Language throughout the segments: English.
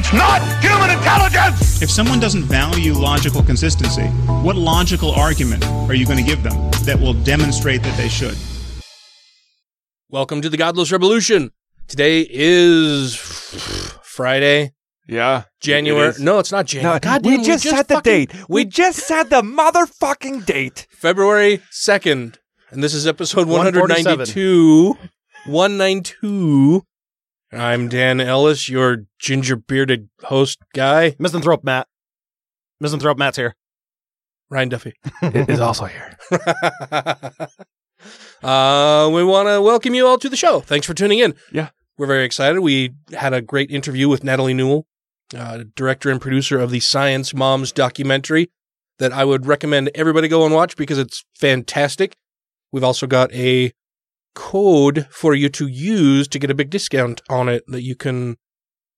It's not human intelligence! If someone doesn't value logical consistency, what logical argument are you going to give them that will demonstrate that they should? Welcome to the Godless Revolution. Today is Friday, Yeah. January. It is. No, it's not January. No, God we damn, just set the date. We just said the motherfucking date. February 2nd. And this is episode 192. 192. I'm Dan Ellis, your ginger bearded host guy. Misanthrope Matt. Misanthrope Matt's here. Ryan Duffy. is also here. uh, we want to welcome you all to the show. Thanks for tuning in. Yeah. We're very excited. We had a great interview with Natalie Newell, uh, director and producer of the Science Moms documentary that I would recommend everybody go and watch because it's fantastic. We've also got a code for you to use to get a big discount on it that you can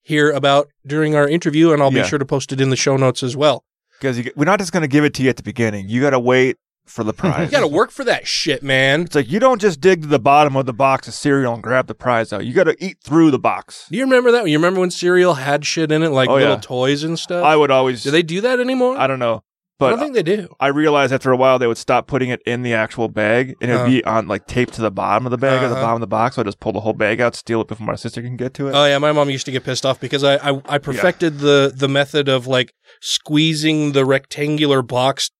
hear about during our interview, and I'll Yeah. be sure to post it in the show notes as well. Because we're not just going to give it to you at the beginning. You got to wait for the prize. You got to work for that shit, man. It's like you don't just dig to the bottom of the box of cereal and grab the prize out. You got to eat through the box. Do you remember that? You remember when cereal had shit in it, like Oh, little yeah. toys and stuff? I would always. do they do that anymore? I don't know, I but don't think they do. I realized after a while they would stop putting it in the actual bag and it'd Uh. be on like taped to the bottom of the bag or the Uh-huh. bottom of the box. So I just pull the whole bag out, steal it before my sister can get to it. Oh yeah, my mom used to get pissed off because I I, I perfected the the method of like squeezing the rectangular box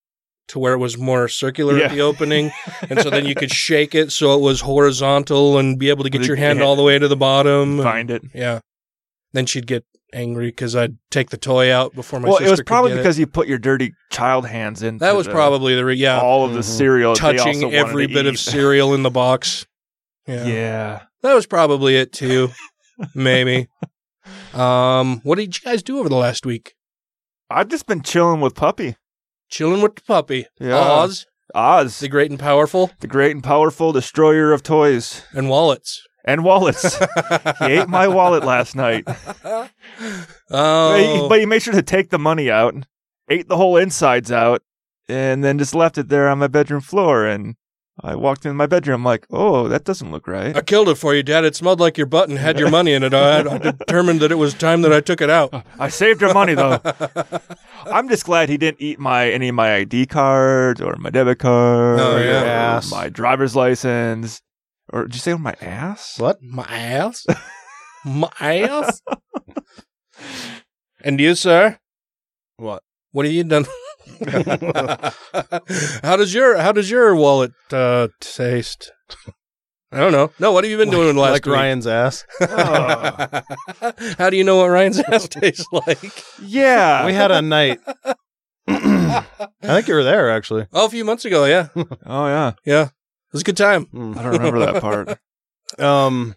to where it was more circular Yeah. at the opening, and so then you could shake it so it was horizontal and be able to get your hand all the way to the bottom. Find it. yeah. Then she'd get angry because I'd take the toy out before my well, sister it was probably get because you put your dirty child hands in. that was probably the re- yeah all of the cereal. they also touching every to bit of cereal in the box. Yeah. Yeah. That was probably it too. Maybe. Um, what did you guys do over the last week? I've just been chilling with Puppy. Chilling with the puppy. Yeah. Oz, Oz, the great and powerful, the great and powerful destroyer of toys and wallets. And wallets. he ate my wallet last night. Oh, But, he, oh. but he made sure to take the money out, ate the whole insides out, and then just left it there on my bedroom floor. And I walked in my bedroom, like, oh, that doesn't look right. I killed it for you, Dad. It smelled like your butt and had your money in it. I, I determined that it was time that I took it out. I saved your money though. I'm just glad he didn't eat my any of my ID cards or my debit card Oh, yeah. or Ass. my driver's license. Or did you say on my ass? What? My ass, my ass. and you, sir, What? what have you done? how does your How does your wallet uh, taste? I don't know. No, what have you been doing last like week? Ryan's ass. How do you know what Ryan's ass tastes like? Yeah. We had a night. I think you were there actually. Oh, a few months ago, yeah. oh yeah. Yeah. It was a good time. I don't remember that part. Um,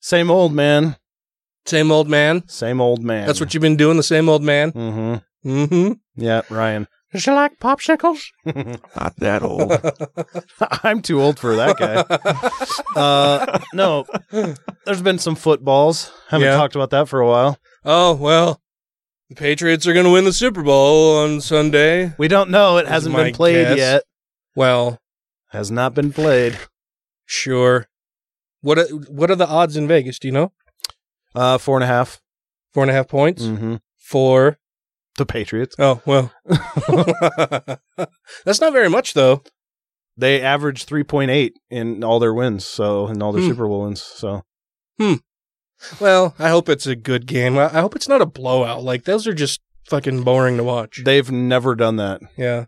same old man. Same old man. Same old man. That's what you've been doing, the same old man. Mm-hmm. Mm-hmm. Yeah, Ryan. Does you like popsicles? Not that old. I'm too old for that guy. uh, no, there's been some footballs. Haven't Yeah. talked about that for a while. oh, well, the Patriots are going to win the Super Bowl on Sunday. We don't know. It hasn't been played guess. yet. Well, Has not been played. sure. What are, what are the odds in Vegas? Do you know? Uh, four and a half. Four and a half points Mm-hmm. for. The Patriots. Oh well, that's not very much though. They averaged 3.8 in all their wins. So in all their Hmm. Super Bowl wins. So hmm. Well, I hope it's a good game. I hope it's not a blowout. Like those are just fucking boring to watch. they've never done that. Yeah.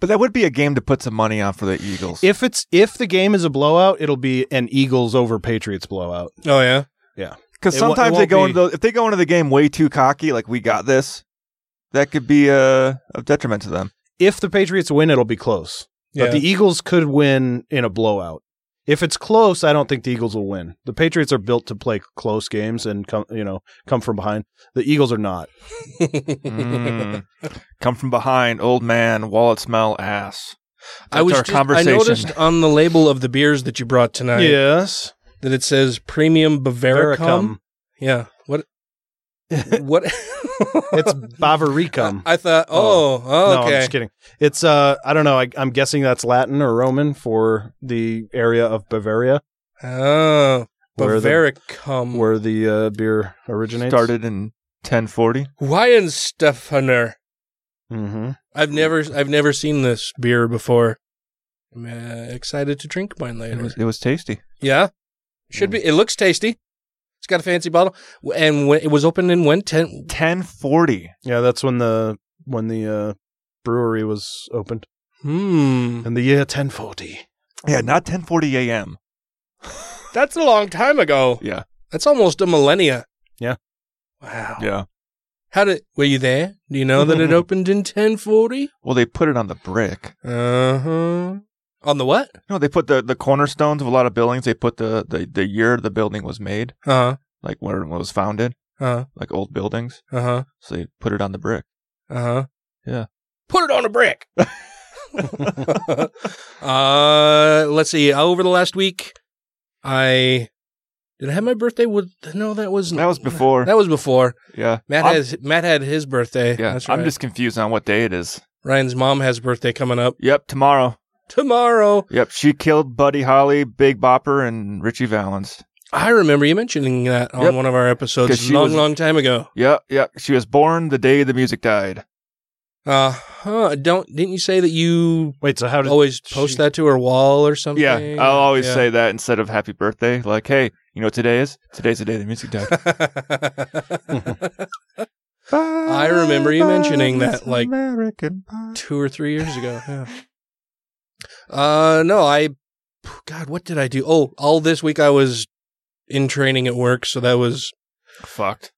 But that would be a game to put some money on for the Eagles. If it's if the game is a blowout, it'll be an Eagles over Patriots blowout. Oh yeah. Yeah. Because It wo- sometimes they go be- into the, if they go into the game way too cocky, like we got this, that could be uh, a, a detriment to them. If the Patriots win, it'll be close. Yeah. But the Eagles could win in a blowout. If it's close, I don't think the Eagles will win. The Patriots are built to play close games and come, you know, come from behind. The Eagles are not. Mm. Come from behind, old man, wallet smell ass. I was our just, I noticed on the label of the beers that you brought tonight yes. that it says premium Bavaricum. Vericum. Yeah. What? what? It's Bavaricum. I thought. Oh, oh, No, okay. I'm just kidding. It's uh, I don't know. I, I'm guessing that's Latin or Roman for the area of Bavaria Oh, Where the- where the uh, beer originates. Started in 1040. Weihenstephaner. Mm-hmm. I've never, I've never seen this beer before. I'm uh, excited to drink mine It was, it was tasty. yeah, should be. It looks tasty. It's got a fancy bottle, and when, it was opened in when ten. 1040. Yeah, that's when the when the uh, brewery was opened Hmm, in the year 1040. Yeah, not 1040 a.m. that's a long time ago. Yeah. That's almost a millennia. Yeah. Wow. Yeah. How did? Were you there? Do you know that it opened in ten forty? Well, they put it on the brick. Uh huh. On the what? No, they put the, the cornerstones of a lot of buildings. They put the, the, the year the building was made, Uh huh. like where it was founded, Uh huh. Uh like old buildings. Uh huh. So they put it on the brick. Uh huh. Yeah. Put it on a brick. uh, let's see. Over the last week, I did I have my birthday with? No, that was That was before. That was before. yeah. Matt I'm, has Matt had his birthday. yeah. that's I'm just confused on what day it is. Ryan's mom has birthday coming up Yep. Tomorrow. Tomorrow. Yep. She killed Buddy Holly, Big Bopper, and Ritchie Valens. I remember you mentioning that on Yep. one of our episodes she long, was- long time ago. Yep. Yep. She was born the day the music died. Uh huh. Don't didn't you say that you Wait, so how did always post that to her wall or something? Yeah. I'll always Yeah. say that instead of happy birthday. Like, hey, you know what today is? Today's the day the music died. I remember you mentioning that, like, American two or three years ago. Yeah. Uh, no, I, God, what did I do? Oh, all this week I was in training at work, so that was Fucked.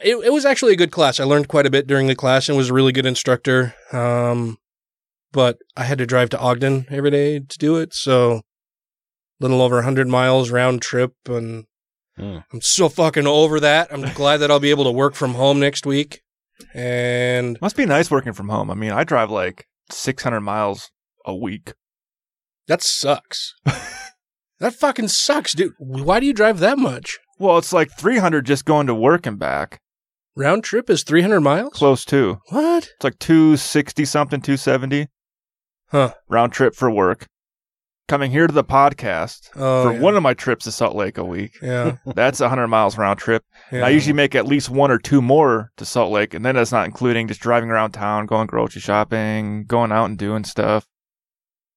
it. It was actually a good class. I learned quite a bit during the class and was a really good instructor. Um, but I had to drive to Ogden every day to do it, so a little over hundred miles round trip, and Hmm. I'm so fucking over that. I'm glad that I'll be able to work from home next week. And Must be nice working from home. I mean, I drive like 600 miles a week. That sucks. that fucking sucks, dude. Why do you drive that much? Well, it's like 300 just going to work and back. Round trip is 300 miles? Close to. What? It's like 260 something, 270 Huh. round trip for work. Coming here to the podcast Oh, for yeah. one of my trips to Salt Lake a week. Yeah. That's 100 miles round trip. And yeah. I usually make at least one or two more to Salt Lake, and then that's not including just driving around town, going grocery shopping, going out and doing stuff.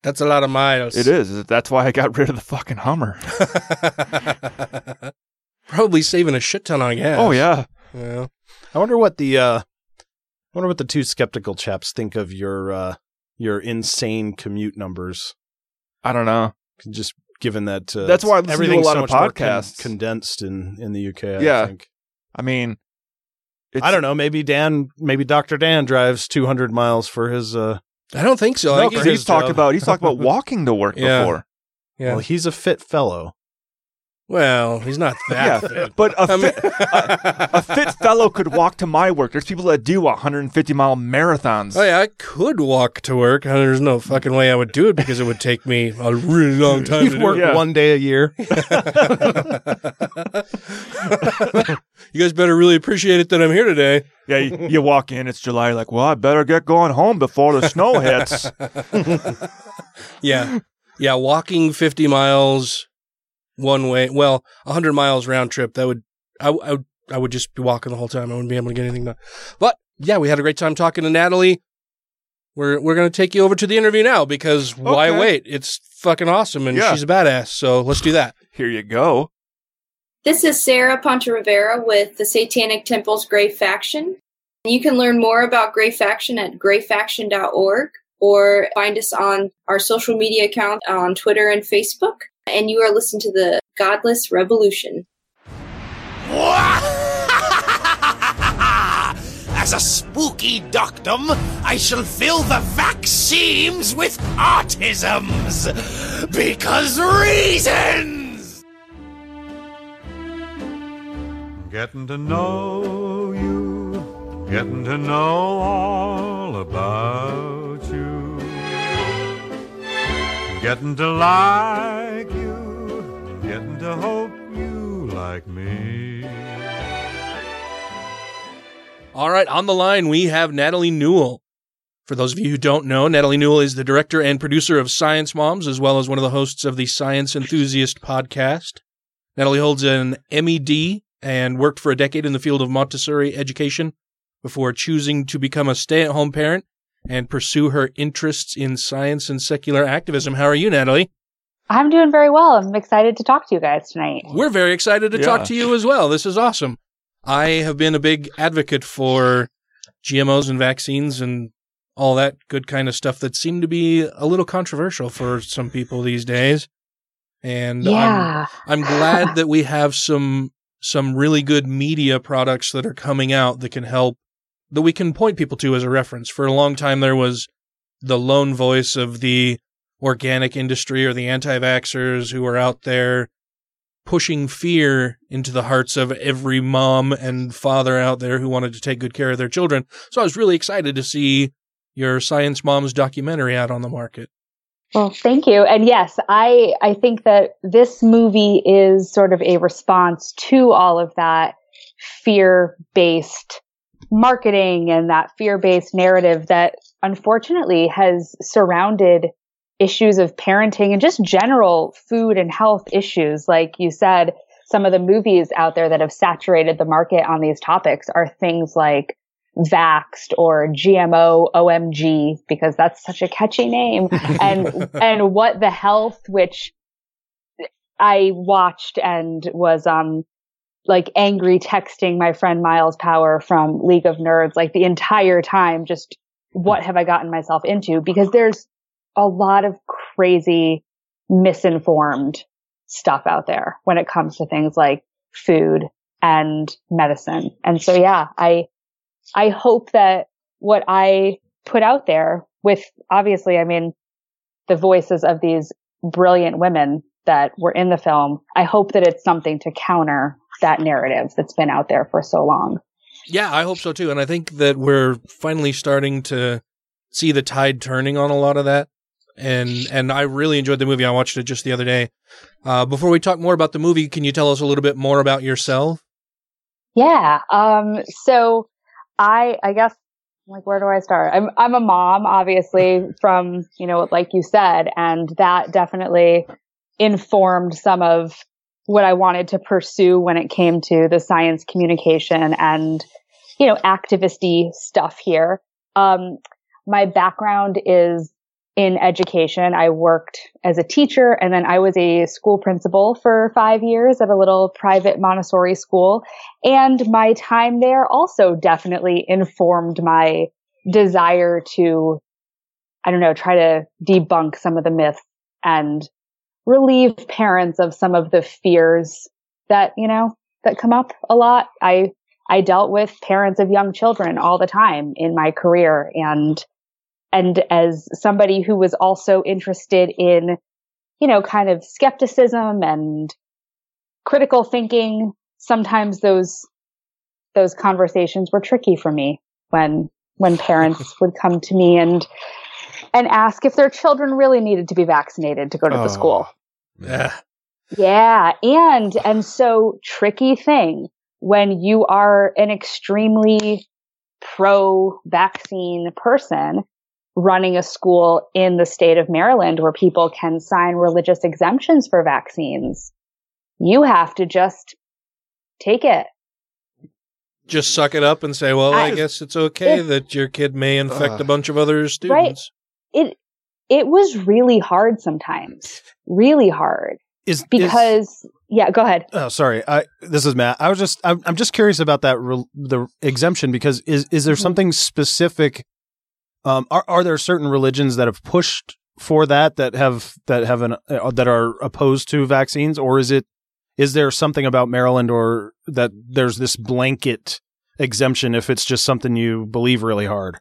That's a lot of miles. It is. That's why I got rid of the fucking Hummer. Probably saving a shit ton on gas. Oh yeah. Yeah. I wonder what the uh, I wonder what the two skeptical chaps think of your uh, your insane commute numbers. I don't know. Just given that uh, That's why I listen to a lot so of much more con- podcasts. condensed in in the UK. I Yeah. think. I mean, it's, I don't know. Maybe Dan, maybe Doctor Dan drives 200 miles for his. uh I don't think so. I No, think because he's his talked job. about he's talked about walking to work Yeah. before. yeah. Well, he's a fit fellow. Well, he's not that Yeah, fit. but a I mean- fit, a, a fit fellow could walk to my work. There's people that do 150 mile marathons. Oh yeah, I could walk to work. Uh, There's no fucking way I would do it because it would take me a really long time He'd to do work it. Yeah. one day a year. you guys better really appreciate it that I'm here today. Yeah, you, you walk in, it's July. You're like, well, I better get going home before the snow hits. Yeah. Yeah, walking 50 miles one way, well, 100 miles round trip, that would I, I would I would just be walking the whole time. I wouldn't be able to get anything done. But yeah, we had a great time talking to Natalie. We're we're going to take you over to the interview now because why wait? It's fucking awesome and Yeah. she's a badass. So let's do that. Here you go. This is Sarah Ponte Rivera with the Satanic Temple's Grey Faction. You can learn more about Grey Faction at greyfaction.org or find us on our social media account on Twitter and Facebook. And you are listening to the Godless Revolution. As a spooky doctum, I shall fill the vaccines with autisms. Because reasons! Getting to know you, getting to know all about you, getting to like you, getting to hope you like me. All right, on the line, we have Natalie Newell. For those of you who don't know, Natalie Newell is the director and producer of Science Moms, as well as one of the hosts of the Science Enthusiast podcast. Natalie holds an MED and worked for a decade in the field of Montessori education before choosing to become a stay at home parent and pursue her interests in science and secular activism. How are you, Natalie? I'm doing very well. I'm excited to talk to you guys tonight. We're very excited to Yeah. talk to you as well. This is awesome. I have been a big advocate for GMOs and vaccines and all that good kind of stuff that seem to be a little controversial for some people these days. And Yeah. I'm, I'm glad that we have some some really good media products that are coming out that can help that we can point people to as a reference. For a long time there was the lone voice of the organic industry or the anti-vaxxers who are out there pushing fear into the hearts of every mom and father out there who wanted to take good care of their children. So I was really excited to see your Science Moms documentary out on the market. Well, thank you. And yes, I I think that this movie is sort of a response to all of that fear-based marketing and that fear-based narrative that unfortunately has surrounded issues of parenting and just general food and health issues. Like you said, some of the movies out there that have saturated the market on these topics are things like Vaxxed or GMO OMG because that's such a catchy name and and what the health which I watched and was um like angry texting my friend Myles Power from League of Nerds like the entire time just what have I gotten myself into because there's a lot of crazy misinformed stuff out there when it comes to things like food and medicine. And so yeah, I I hope that what I put out there with obviously, I mean, the voices of these brilliant women that were in the film, I hope that it's something to counter that narrative that's been out there for so long. Yeah, I hope so too. And I think that we're finally starting to see the tide turning on a lot of that. And and I really enjoyed the movie. I watched it just the other day. Uh, before we talk more about the movie, can you tell us a little bit more about yourself? Yeah. Um, so I, I guess, like, where do I start? I'm, I'm a mom, obviously, from, you know, like you said, and that definitely informed some of what I wanted to pursue when it came to the science communication and, you know, activisty stuff here. Um, my background is in education. I worked as a teacher and then I was a school principal for five years at a little private Montessori school. And my time there also definitely informed my desire to, I don't know, try to debunk some of the myths and relieve parents of some of the fears that, you know, that come up a lot. I, I dealt with parents of young children all the time in my career and and as somebody who was also interested in, you know, kind of skepticism and critical thinking, sometimes those, those conversations were tricky for me when, when parents would come to me and, and ask if their children really needed to be vaccinated to go to the school. Yeah. Yeah. And, and so tricky thing when you are an extremely pro vaccine person running a school in the state of Maryland where people can sign religious exemptions for vaccines. You have to just take it. Just suck it up and say, well, I, I- guess it's okay It- that your kid may infect Ugh. a bunch of other Right. students. It, it was really hard sometimes. Really hard. Is Because, yeah, go ahead. Oh, sorry. I this is Matt. I was just I'm, I'm just curious about that re- the exemption because is is there Mhm. something specific? Um, are are there certain religions that have pushed for that that have that have an uh, that are opposed to vaccines, or is it is there something about Maryland or that there's this blanket exemption if it's just something you believe really hard?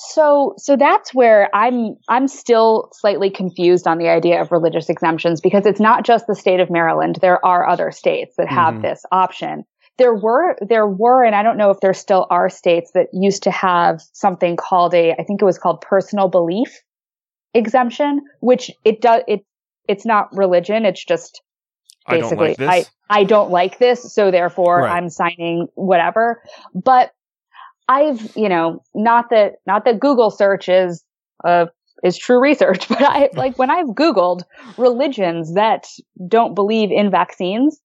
So, so that's where I'm, I'm still slightly confused on the idea of religious exemptions because it's not just the state of Maryland. There are other states that have Mhm. this option. There were, there were, and I don't know if there still are states that used to have something called a, I think it was called personal belief exemption, which it does, it, it's not religion. It's just I don't basically, like this. I, I don't like this. So therefore Right. I'm signing whatever. But I've, you know, not that, not that Google search is, uh, is true research, but I, like when I've Googled religions that don't believe in vaccines,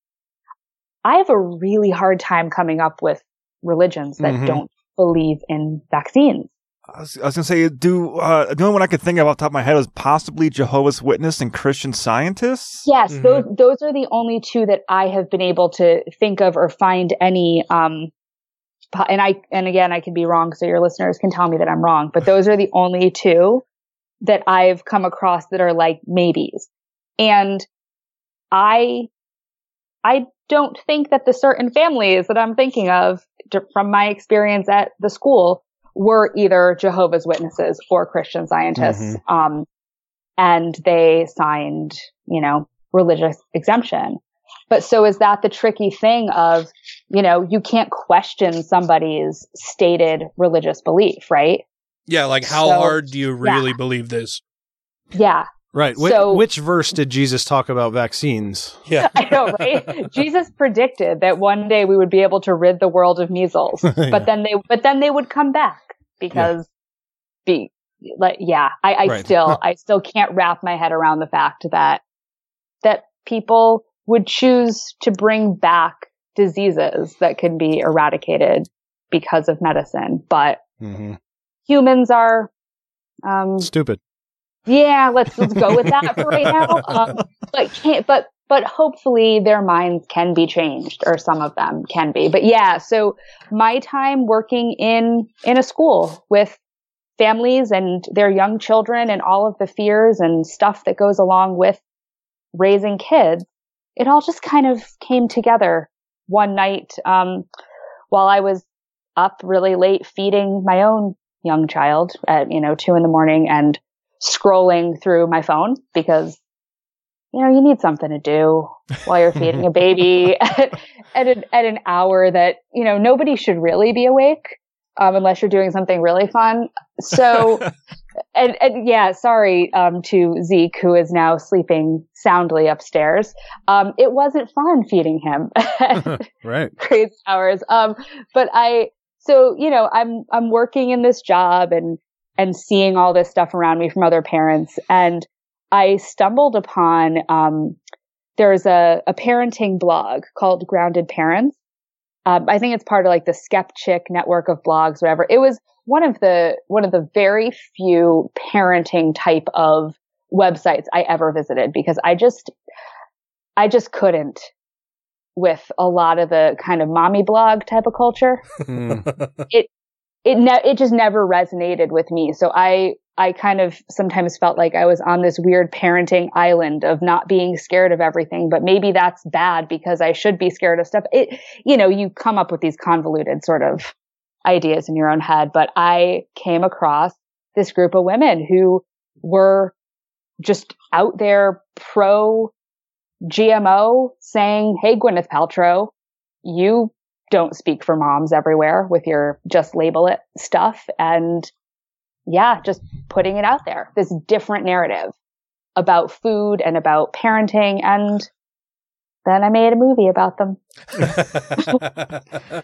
I have a really hard time coming up with religions that Mhm. don't believe in vaccines. I was, I was gonna say, do uh, the only one I could think of off the top of my head was possibly Jehovah's Witness and Christian Scientists. Yes, Mm-hmm. those those are the only two that I have been able to think of or find any. Um, and I and again, I could be wrong, so your listeners can tell me that I'm wrong. But those are the only two that I've come across that are like maybes. And I, I don't think that the certain families that I'm thinking of d- from my experience at the school were either Jehovah's Witnesses or Christian scientists. Um, and they signed, you know, religious exemption. But so is that the tricky thing of, you know, you can't question somebody's stated religious belief, right? Yeah, like how So- hard do you really believe this? Yeah. Right. Wh- So- which verse did Jesus talk about vaccines? Yeah. I know, right? Jesus predicted that one day we would be able to rid the world of measles, Yeah. but then they, but then they would come back because, be like, yeah, I, I Right. still, I still can't wrap my head around the fact that that people would choose to bring back diseases that can be eradicated because of medicine, but Mm-hmm. humans are, um, Stupid. Yeah, let's let's go with that for right now. Um, but can't but but hopefully their minds can be changed, or some of them can be. But yeah, so my time working in in a school with families and their young children and all of the fears and stuff that goes along with raising kids, it all just kind of came together one night um, while I was up really late feeding my own young child at you know two in the morning and scrolling through my phone because you know you need something to do while you're feeding a baby at, at, an, at an hour that you know nobody should really be awake um, unless you're doing something really fun so and, and yeah sorry um, to zeke who is now sleeping soundly upstairs um, it wasn't fun feeding him Right. great hours. Um, but I, so, you know, I'm, I'm working in this job and, and seeing all this stuff around me from other parents. And I stumbled upon, um, there's a, a parenting blog called Grounded Parents. Um, I think it's part of like the Skepchick network of blogs, whatever. It was one of the, one of the very few parenting type of websites I ever visited because I just, I just couldn't with a lot of the kind of mommy blog type of culture. it it ne- it just never resonated with me. So I I kind of sometimes felt like I was on this weird parenting island of not being scared of everything, but maybe that's bad because I should be scared of stuff. It you know, you come up with these convoluted sort of ideas in your own head, but I came across this group of women who were just out there pro GMO saying, Hey, Gwyneth Paltrow, you don't speak for moms everywhere with your just label it stuff. And yeah, just putting it out there, this different narrative about food and about parenting. And then I made a movie about them.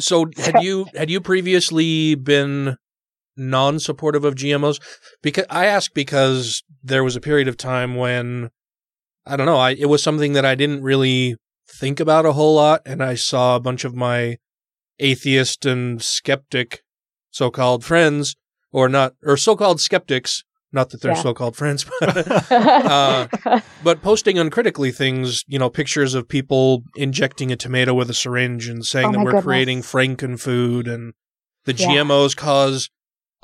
so had you had you previously been non-supportive of GMOs? Because I ask because there was a period of time when I don't know, I it was something that I didn't really think about a whole lot and I saw a bunch of my atheist and skeptic so-called friends or not or so-called skeptics not that they're Yeah. so-called friends but uh, but posting uncritically things, you know, pictures of people injecting a tomato with a syringe and saying Oh that we're goodness. creating frankenfood and the Yeah. GMOs cause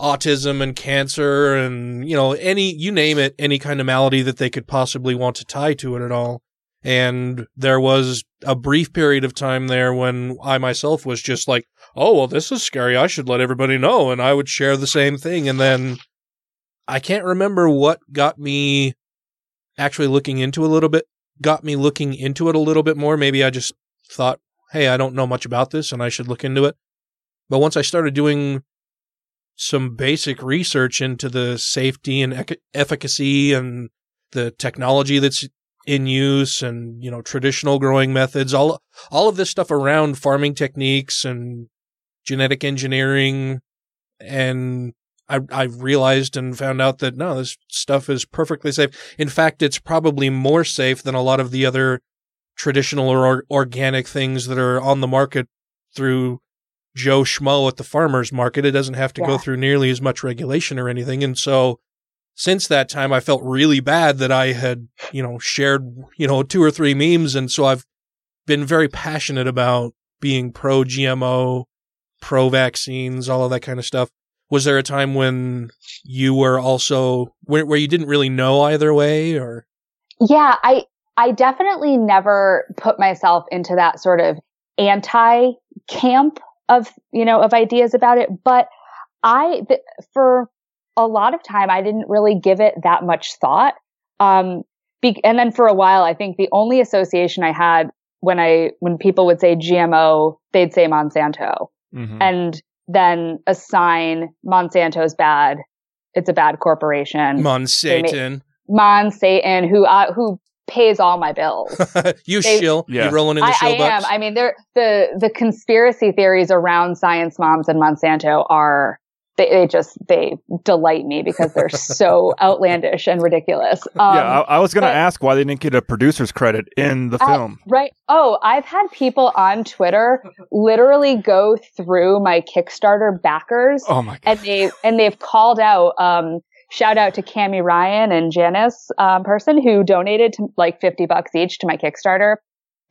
autism and cancer and, you know, any, you name it, any kind of malady that they could possibly want to tie to it at all. And there was a brief period of time there when I myself was just like, oh, well, this is scary. I should let everybody know. And I would share the same thing. And then I can't remember what got me actually looking into a little bit, got me looking into it a little bit more. Maybe I just thought, hey, I don't know much about this and I should look into it. But once I started doing some basic research into the safety and efficacy and the technology that's in use and you know traditional growing methods all all of this stuff around farming techniques and genetic engineering and I, I realized and found out that no, this stuff is perfectly safe. In fact, it's probably more safe than a lot of the other traditional or, or organic things that are on the market through Joe Schmo at the farmer's market. It doesn't have to go through nearly as much regulation or anything. And so since that time, I felt really bad that I had, you know, shared, you know, two or three memes. And so I've been very passionate about being pro GMO, pro vaccines, all of that kind of stuff. Was there a time when you were also where, where you didn't really know either way or? Yeah, I I definitely never put myself into that sort of anti camp of, you know, of ideas about it, but I for a lot of time I didn't really give it that much thought. Um be- and then for a while I think the only association I had when I when people would say GMO, they'd say Monsanto. Mhm. And then assign Monsanto's bad. It's a bad corporation. They Monsatan. Monsatan, who uh, who pays all my bills. you They- shill. Yeah. You rolling in the I, show I am. I mean, they're, the the conspiracy theories around science moms and Monsanto are they, they just they delight me because they're so outlandish and ridiculous. Um, yeah, I, I was going to ask why they didn't get a producer's credit in the I- film. right. Oh, I've had people on Twitter literally go through my Kickstarter backers Oh my god. and they and they've called out um shout out to Cami Ryan and Janice um, person who donated to like 50 bucks each to my Kickstarter.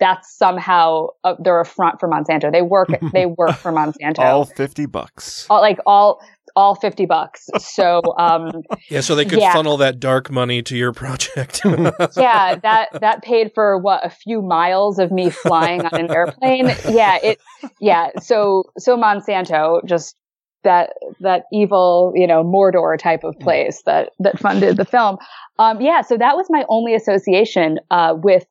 That's somehow uh, they're a front for Monsanto. They work they work for Monsanto. All 50 bucks. All- like all all 50 bucks. So um yeah, so they could yeah. funnel that dark money to your project. yeah, that that paid for what a few miles of me flying on an airplane. Yeah, it yeah, so so Monsanto just that that evil, you know, Mordor type of place that that funded the film. Um yeah, so that was my only association uh with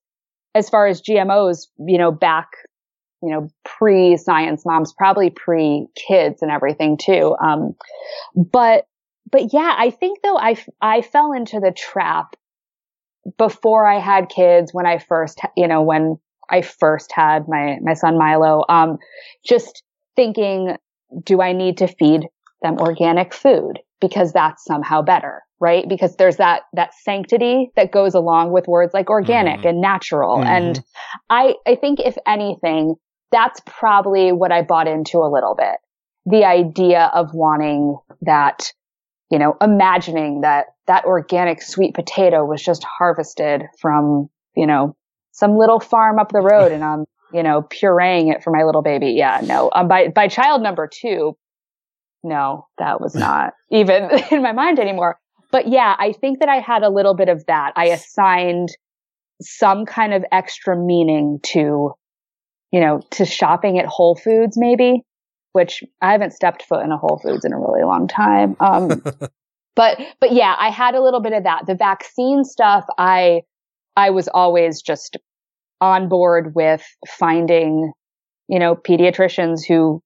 as far as GMOs, you know, back you know, pre science moms, probably pre kids and everything too. Um but but yeah, I think though I I fell into the trap before I had kids, when I first, you know, when I first had my, my son Milo, um, just thinking, do I need to feed them organic food? Because that's somehow better, right? Because there's that, that sanctity that goes along with words like organic and natural. Mhm. And I, I think if anything, that's probably what I bought into a little bit. The idea of wanting that you know, imagining that that organic sweet potato was just harvested from, you know, some little farm up the road and I'm, you know, pureeing it for my little baby. Yeah, no. Um, by, by child number two, no, that was not even in my mind anymore. But yeah, I think that I had a little bit of that. I assigned some kind of extra meaning to, you know, to shopping at Whole Foods maybe, which I haven't stepped foot in a Whole Foods in a really long time. Um, but, but yeah, I had a little bit of that. The vaccine stuff, I, I was always just on board with finding, you know, pediatricians who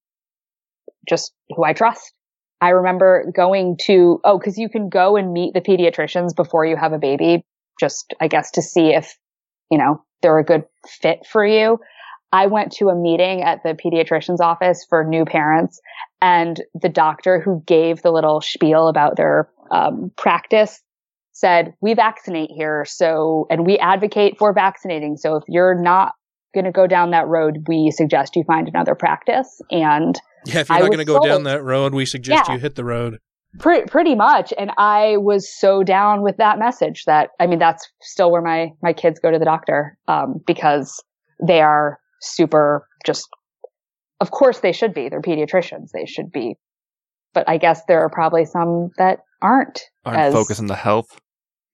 just, who I trust. I remember going to, oh, cause you can go and meet the pediatricians before you have a baby, just, I guess, to see if, you know, they're a good fit for you. I went to a meeting at the pediatrician's office for new parents and the doctor who gave the little spiel about their um, practice said, we vaccinate here. So, and we advocate for vaccinating. So if you're not going to go down that road, we suggest you find another practice. And yeah, if you're I not going to go sold. down that road, we suggest Yeah. you hit the road. Pre- pretty much. And I was so down with that message that, I mean, that's still where my, my kids go to the doctor, um, because they are super just, of course they should be. They're pediatricians. They should be. But I guess there are probably some that aren't. Aren't as- focused on the health.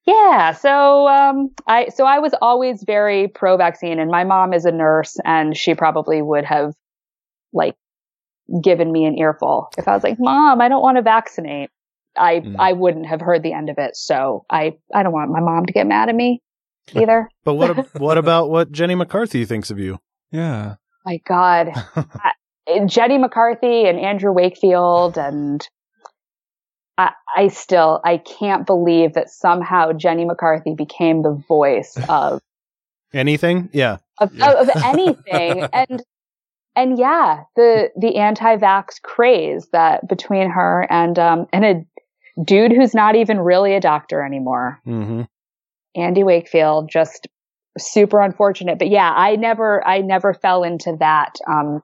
yeah. So, um, I, so I was always very pro vaccine and my mom is a nurse and she probably would have like given me an earful. If I was like, "Mom, I don't want to vaccinate," I Mm. I wouldn't have heard the end of it. So I I don't want my mom to get mad at me either. But what what about what Jenny McCarthy thinks of you? Yeah. my God, I, Jenny McCarthy and Andrew Wakefield and. I, I still I can't believe that somehow Jenny McCarthy became the voice of Anything? Yeah. of, of, of anything and and yeah the the anti-vax craze that between her and um and a dude who's not even really a doctor anymore Mm-hmm. andy wakefield just super unfortunate but yeah i never i never fell into that um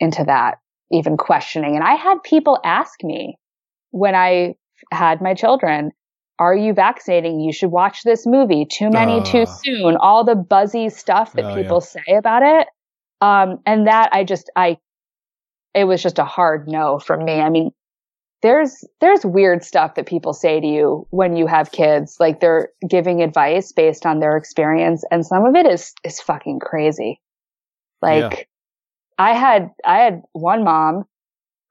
into that even questioning and i had people ask me when i had my children are you vaccinating? You should watch this movie. Too many, too Ah. soon. All the buzzy stuff that Oh, people say about it. Um, and that I just, I, it was just a hard no from me. I mean, there's, there's weird stuff that people say to you when you have kids. Like they're giving advice based on their experience. And some of it is, is fucking crazy. Like Yeah. I had, I had one mom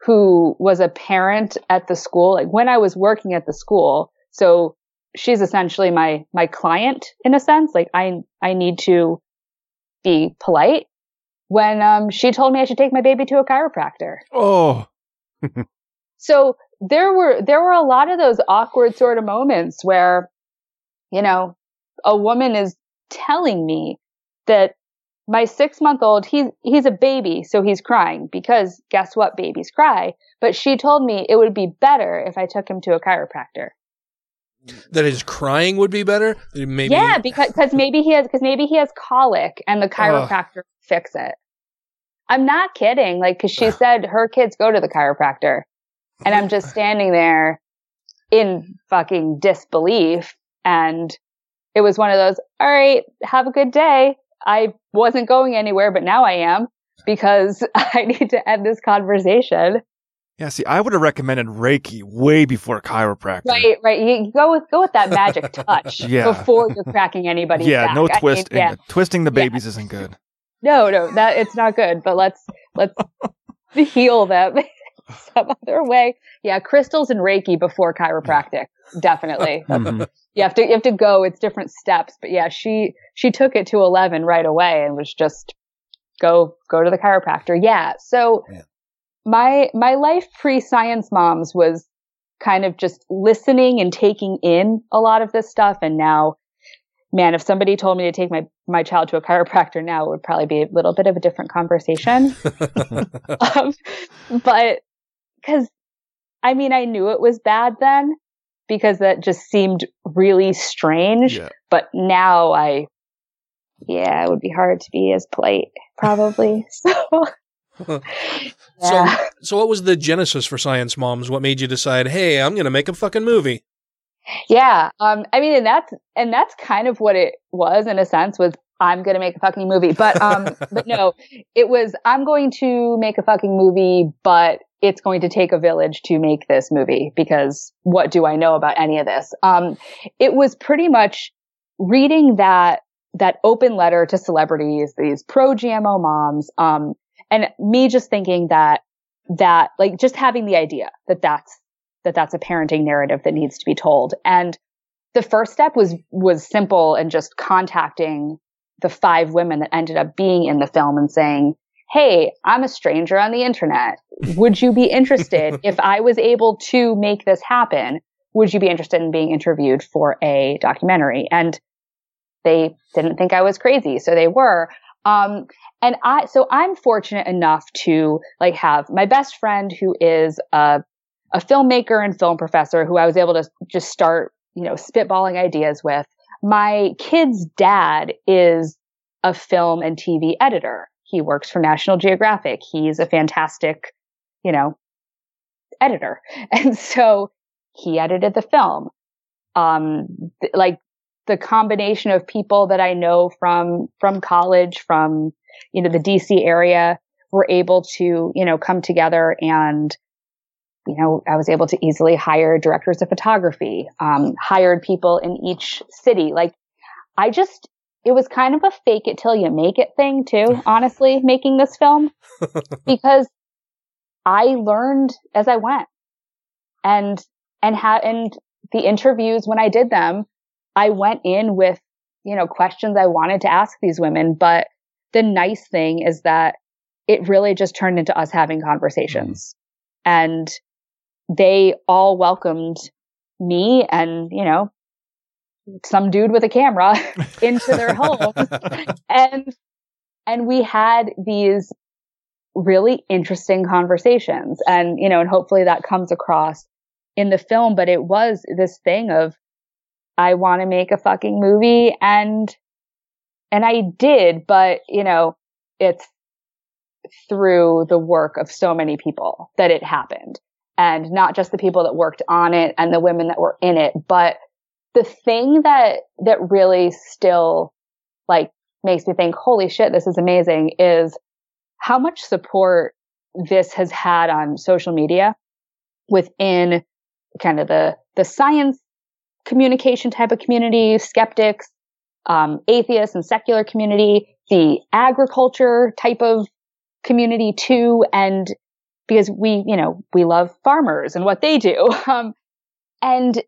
who was a parent at the school. Like when I was working at the school, so she's essentially my my client in a sense. Like I I need to be polite. When um she told me I should take my baby to a chiropractor. Oh. So there were there were a lot of those awkward sort of moments where, you know, a woman is telling me that my six month old he's he's a baby, so he's crying because guess what, babies cry. But she told me it would be better if I took him to a chiropractor. That his crying would be better. Maybe. Yeah, because cause maybe he has because maybe he has colic and the chiropractor will fix it. I'm not kidding. Like, because she said her kids go to the chiropractor, and I'm just standing there in fucking disbelief. And it was one of those. All right, have a good day. I wasn't going anywhere, but now I am because I need to end this conversation. Yeah, see, I would have recommended Reiki way before chiropractic. Right, right. You go with go with that magic touch Yeah. before you're cracking anybody. yeah, back. no I mean, yeah. Twisting the babies isn't good. No, no, that it's not good. But let's let's heal them some other way. Yeah, crystals and Reiki before chiropractic, definitely. Mhm. You have to you have to go. It's different steps. But yeah, she she took it to eleven right away and was just go go to the chiropractor. Yeah. So my my life pre science moms was kind of just listening and taking in a lot of this stuff and now man if somebody told me to take my my child to a chiropractor now it would probably be a little bit of a different conversation um, but because i mean i knew it was bad then because that just seemed really strange Yeah. but now i yeah it would be hard to be as polite probably so So, so what was the genesis for Science Moms? What made you decide, hey, I'm going to make a fucking movie? Yeah. Um, I mean, and that's, and that's kind of what it was in a sense was I'm going to make a fucking movie, but, um, but no, it was, I'm going to make a fucking movie, but it's going to take a village to make this movie because what do I know about any of this? Um, it was pretty much reading that, that open letter to celebrities, these pro GMO moms, um, and me just thinking that, that, like, just having the idea that that's, that that's a parenting narrative that needs to be told. And the first step was, was simple and just contacting the five women that ended up being in the film and saying, Hey, I'm a stranger on the internet. Would you be interested if I was able to make this happen? Would you be interested in being interviewed for a documentary? And they didn't think I was crazy. So they were. Um, and I, so I'm fortunate enough to like have my best friend who is a, a filmmaker and film professor who I was able to just start, you know, spitballing ideas with. My kid's dad is a film and TV editor. He works for National Geographic. He's a fantastic, you know, editor. And so he edited the film. Um, th- like the combination of people that I know from, from college, from, you know, the DC area were able to, you know, come together and, you know, I was able to easily hire directors of photography, um, hired people in each city. Like I just, it was kind of a fake it till you make it thing too, honestly, making this film because I learned as I went and, and had, and the interviews when I did them, I went in with, you know, questions I wanted to ask these women. But the nice thing is that it really just turned into us having conversations and they all welcomed me and, you know, some dude with a camera into their home. and, and we had these really interesting conversations and, you know, and hopefully that comes across in the film, but it was this thing of, I want to make a fucking movie and, and I did, but, you know, it's through the work of so many people that it happened and not just the people that worked on it and the women that were in it, but the thing that, that really still like makes me think, holy shit, this is amazing is how much support this has had on social media within kind of the, the science communication type of community, skeptics, um, atheists and secular community, the agriculture type of community too. And because we, you know, we love farmers and what they do. Um, and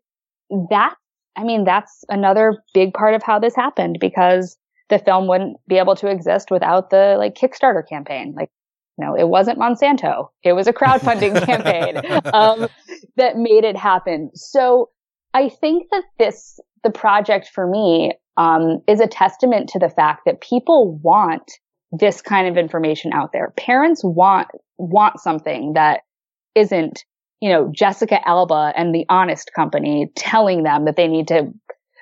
that, I mean, that's another big part of how this happened because the film wouldn't be able to exist without the like Kickstarter campaign. Like, you know, it wasn't Monsanto. It was a crowdfunding campaign, um, that made it happen. So I think that this, the project for me, um, is a testament to the fact that people want this kind of information out there. Parents want, want something that isn't, you know, Jessica Alba and the honest company telling them that they need to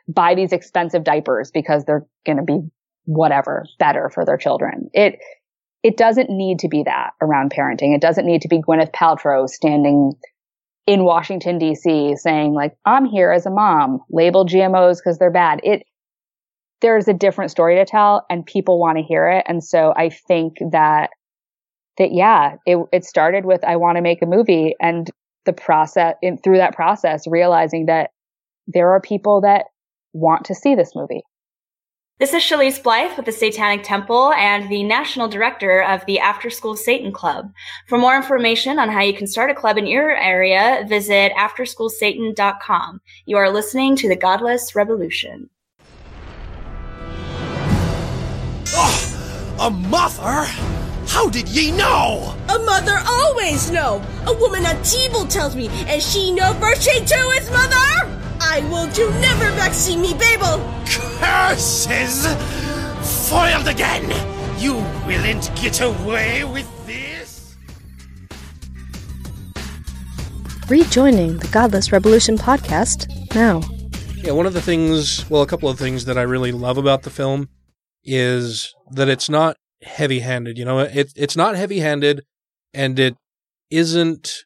buy these expensive diapers because they're going to be whatever better for their children. It, it doesn't need to be that around parenting. It doesn't need to be Gwyneth Paltrow standing in Washington DC saying like, I'm here as a mom, label GMOs because they're bad. It, there's a different story to tell and people want to hear it. And so I think that, that yeah, it, it started with, I want to make a movie and the process in, through that process, realizing that there are people that want to see this movie. This is Chalice Blythe with the Satanic Temple and the National Director of the After School Satan Club. For more information on how you can start a club in your area, visit afterschoolsatan.com. You are listening to the Godless Revolution. Oh, a mother? How did ye know? A mother always know. A woman at table tells me, and she know for she too is mother. I will do never back see me, Babel. Curses! Foiled again! You willn't get away with this? Rejoining the Godless Revolution podcast now. Yeah, one of the things, well, a couple of things that I really love about the film is that it's not heavy-handed. You know, it it's not heavy-handed, and it isn't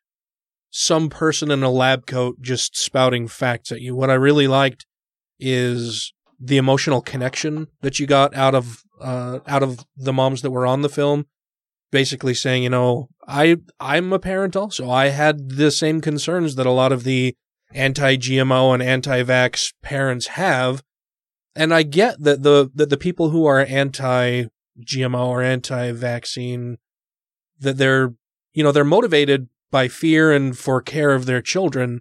some person in a lab coat just spouting facts at you. What I really liked is the emotional connection that you got out of uh, out of the moms that were on the film, basically saying, you know, I I'm a parent also. I had the same concerns that a lot of the anti-GMO and anti-vax parents have, and I get that the that the people who are anti-GMO or anti-vaccine that they're you know they're motivated by fear and for care of their children,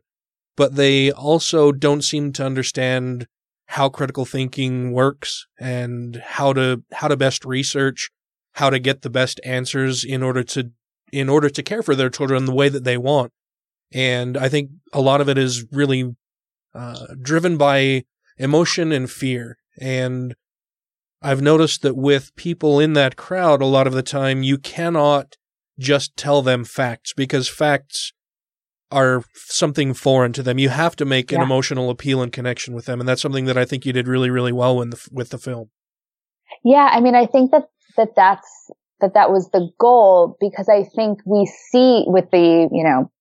but they also don't seem to understand how critical thinking works and how to how to best research, how to get the best answers in order to in order to care for their children the way that they want. And I think a lot of it is really uh, driven by emotion and fear. And I've noticed that with people in that crowd, a lot of the time you cannot just tell them facts because facts are something foreign to them. You have to make an emotional appeal and connection with them, and that's something that I think you did really, really well in the, with the film. Yeah, I mean, I think that that that's that that was the goal because I think we see with the you know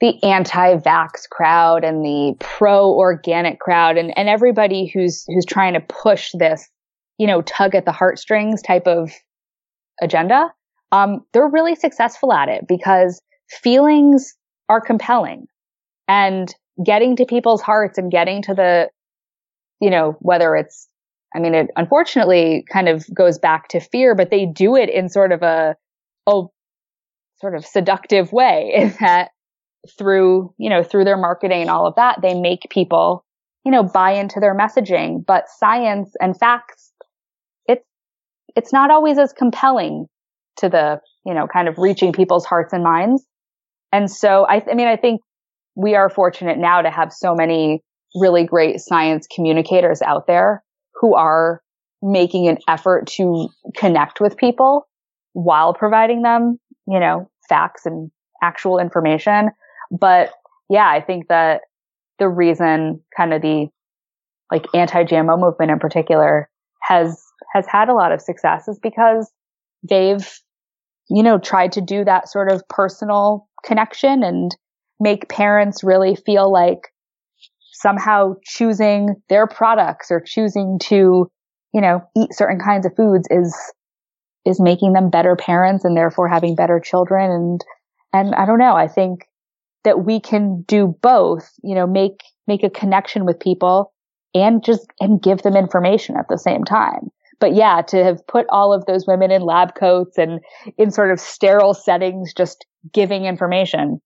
the anti-vax crowd and the pro-organic crowd and and everybody who's who's trying to push this you know tug at the heartstrings type of agenda. Um, they're really successful at it because feelings are compelling and getting to people's hearts and getting to the you know whether it's I mean, it unfortunately kind of goes back to fear, but they do it in sort of a, oh, sort of seductive way in that through, you know, through their marketing and all of that, they make people, you know, buy into their messaging. But science and facts, it's, it's not always as compelling to the, you know, kind of reaching people's hearts and minds. And so I, I mean, I think we are fortunate now to have so many really great science communicators out there who are making an effort to connect with people while providing them, you know, facts and actual information. But yeah, I think that the reason kind of the like anti-GMO movement in particular has, has had a lot of success is because they've, you know, tried to do that sort of personal connection and make parents really feel like somehow choosing their products or choosing to, you know, eat certain kinds of foods is, is making them better parents and therefore having better children. And, and I don't know. I think that we can do both, you know, make, make a connection with people and just, and give them information at the same time. But yeah, to have put all of those women in lab coats and in sort of sterile settings, just giving information.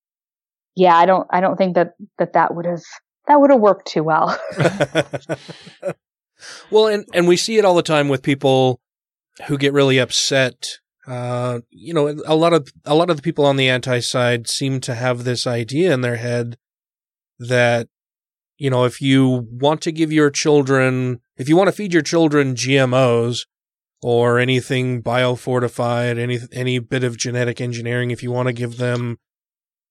Yeah, I don't, I don't think that, that that would have, that would have worked too well. well, and, and we see it all the time with people who get really upset. Uh, you know, a lot of, a lot of the people on the anti side seem to have this idea in their head that, you know, if you want to give your children, if you want to feed your children GMOs or anything biofortified, any, any bit of genetic engineering, if you want to give them,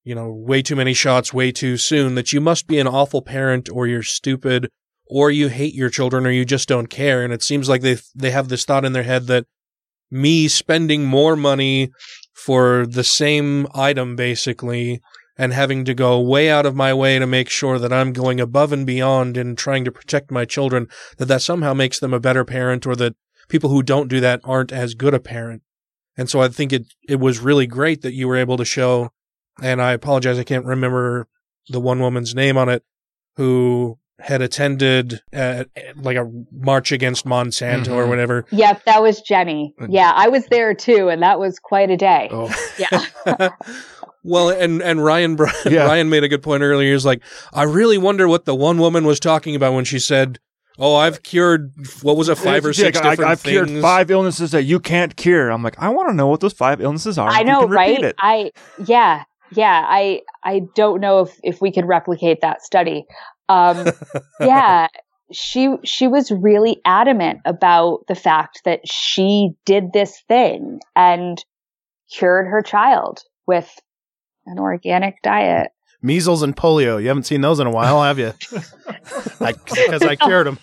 you know, way too many shots way too soon, that you must be an awful parent or you're stupid or you hate your children or you just don't care. And it seems like they, they have this thought in their head that me spending more money for the same item basically and having to go way out of my way to make sure that I'm going above and beyond in trying to protect my children, that that somehow makes them a better parent or that people who don't do that aren't as good a parent. And so I think it, it was really great that you were able to show, and I apologize, I can't remember the one woman's name on it, who had attended uh, like a march against Monsanto mm-hmm. or whatever. Yep, that was Jenny. Yeah, I was there too, and that was quite a day. Oh. Yeah. well, and and Ryan yeah. Ryan made a good point earlier. He's like, I really wonder what the one woman was talking about when she said. Oh, I've cured what was it, five or six I, different I've things. cured five illnesses that you can't cure. I'm like, I want to know what those five illnesses are. I know, right? I yeah, yeah. I I don't know if if we could replicate that study. Um, yeah, she she was really adamant about the fact that she did this thing and cured her child with an organic diet. Measles and polio. You haven't seen those in a while, have you? Because I, I, cured them.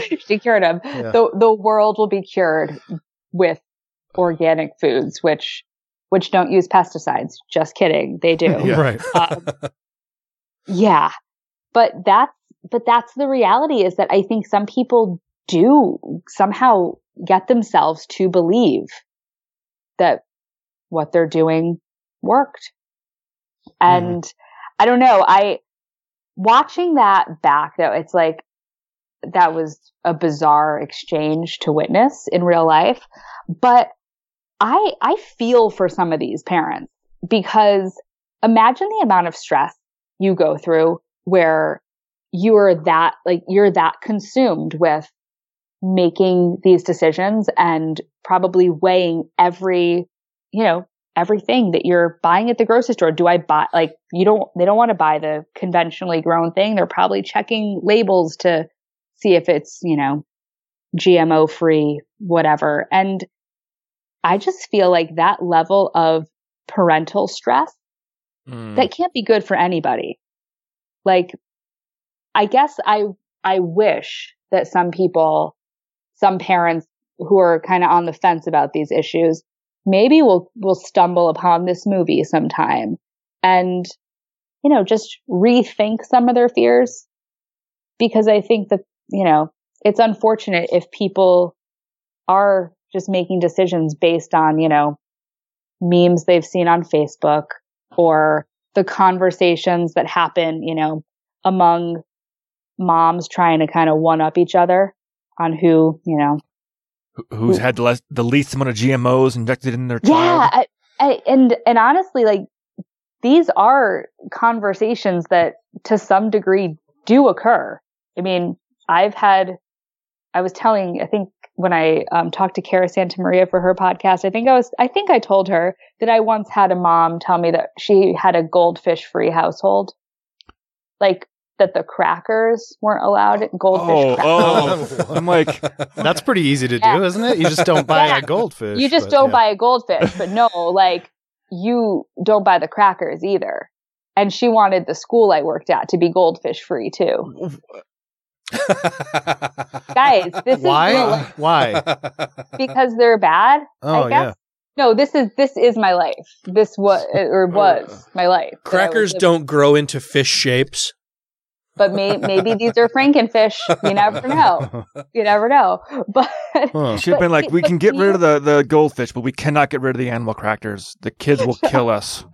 she cured them. Yeah. The the world will be cured with organic foods, which which don't use pesticides. Just kidding, they do. Yeah. Right. Um, yeah, but that's, but that's the reality is that I think some people do somehow get themselves to believe that what they're doing worked. And mm. I don't know. I, watching that back though, it's like, that was a bizarre exchange to witness in real life. But I, I feel for some of these parents because imagine the amount of stress you go through where you're that, like, you're that consumed with making these decisions and probably weighing every, you know, everything that you're buying at the grocery store. Do I buy, like, you don't, they don't want to buy the conventionally grown thing. They're probably checking labels to see if it's, you know, GMO free, whatever. And I just feel like that level of parental stress mm. that can't be good for anybody. Like, I guess I, I wish that some people, some parents who are kind of on the fence about these issues, maybe will, will stumble upon this movie sometime and, you know, just rethink some of their fears. Because I think that, you know, it's unfortunate if people are just making decisions based on, you know, memes they've seen on Facebook or the conversations that happen, you know, among moms trying to kind of one up each other on who, you know, who's who, had the, less, the least amount of GMOs injected in their child. Yeah. and, and and honestly, like these are conversations that to some degree do occur. I mean, I've had, I was telling, I think when I um, talked to Cara Santa Maria for her podcast, I think I was, I think I told her that I once had a mom tell me that she had a goldfish free household. Like that the crackers weren't allowed, goldfish Oh, crackers. oh. I'm like, That's pretty easy to do, isn't it? You just don't buy Yeah. a goldfish. You just but don't yeah. buy a goldfish, but no, like you don't buy the crackers either. And she wanted the school I worked at to be goldfish free too. Guys, this is real Why? life Why? because they're bad. Oh I guess. yeah. No, this is this is my life. This was uh, or was my life. that I was Crackers don't grow into fish shapes. but may, maybe these are Frankenfish. You never know. You never know. But You should have been like, we can get rid of the, the goldfish, but we cannot get rid of the animal crackers. The kids will kill us.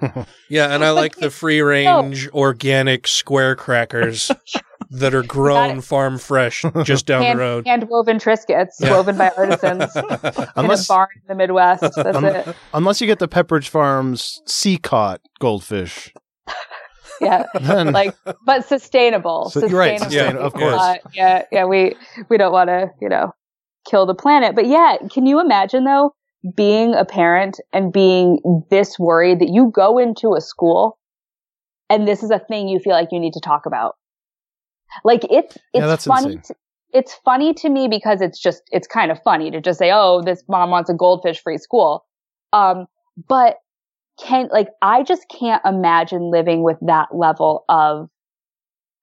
Yeah, and I like the free range organic square crackers that are grown farm fresh just down hand, the road. hand woven Triscuits Yeah. woven by artisans in Unless a barn in the Midwest. That's un- it. unless you get the Pepperidge Farms sea caught goldfish. Yeah, Then- like but sustainable. So- right, sustainable. sustainable, of course. Uh, yeah, yeah. We we don't want to you know kill the planet, but yeah. Can you imagine though being a parent and being this worried that you go into a school and this is a thing you feel like you need to talk about? Like it's it's Yeah, funny. To, it's funny to me because it's just it's kind of funny to just say, "Oh, this mom wants a goldfish free school," um, but can like I just can't imagine living with that level of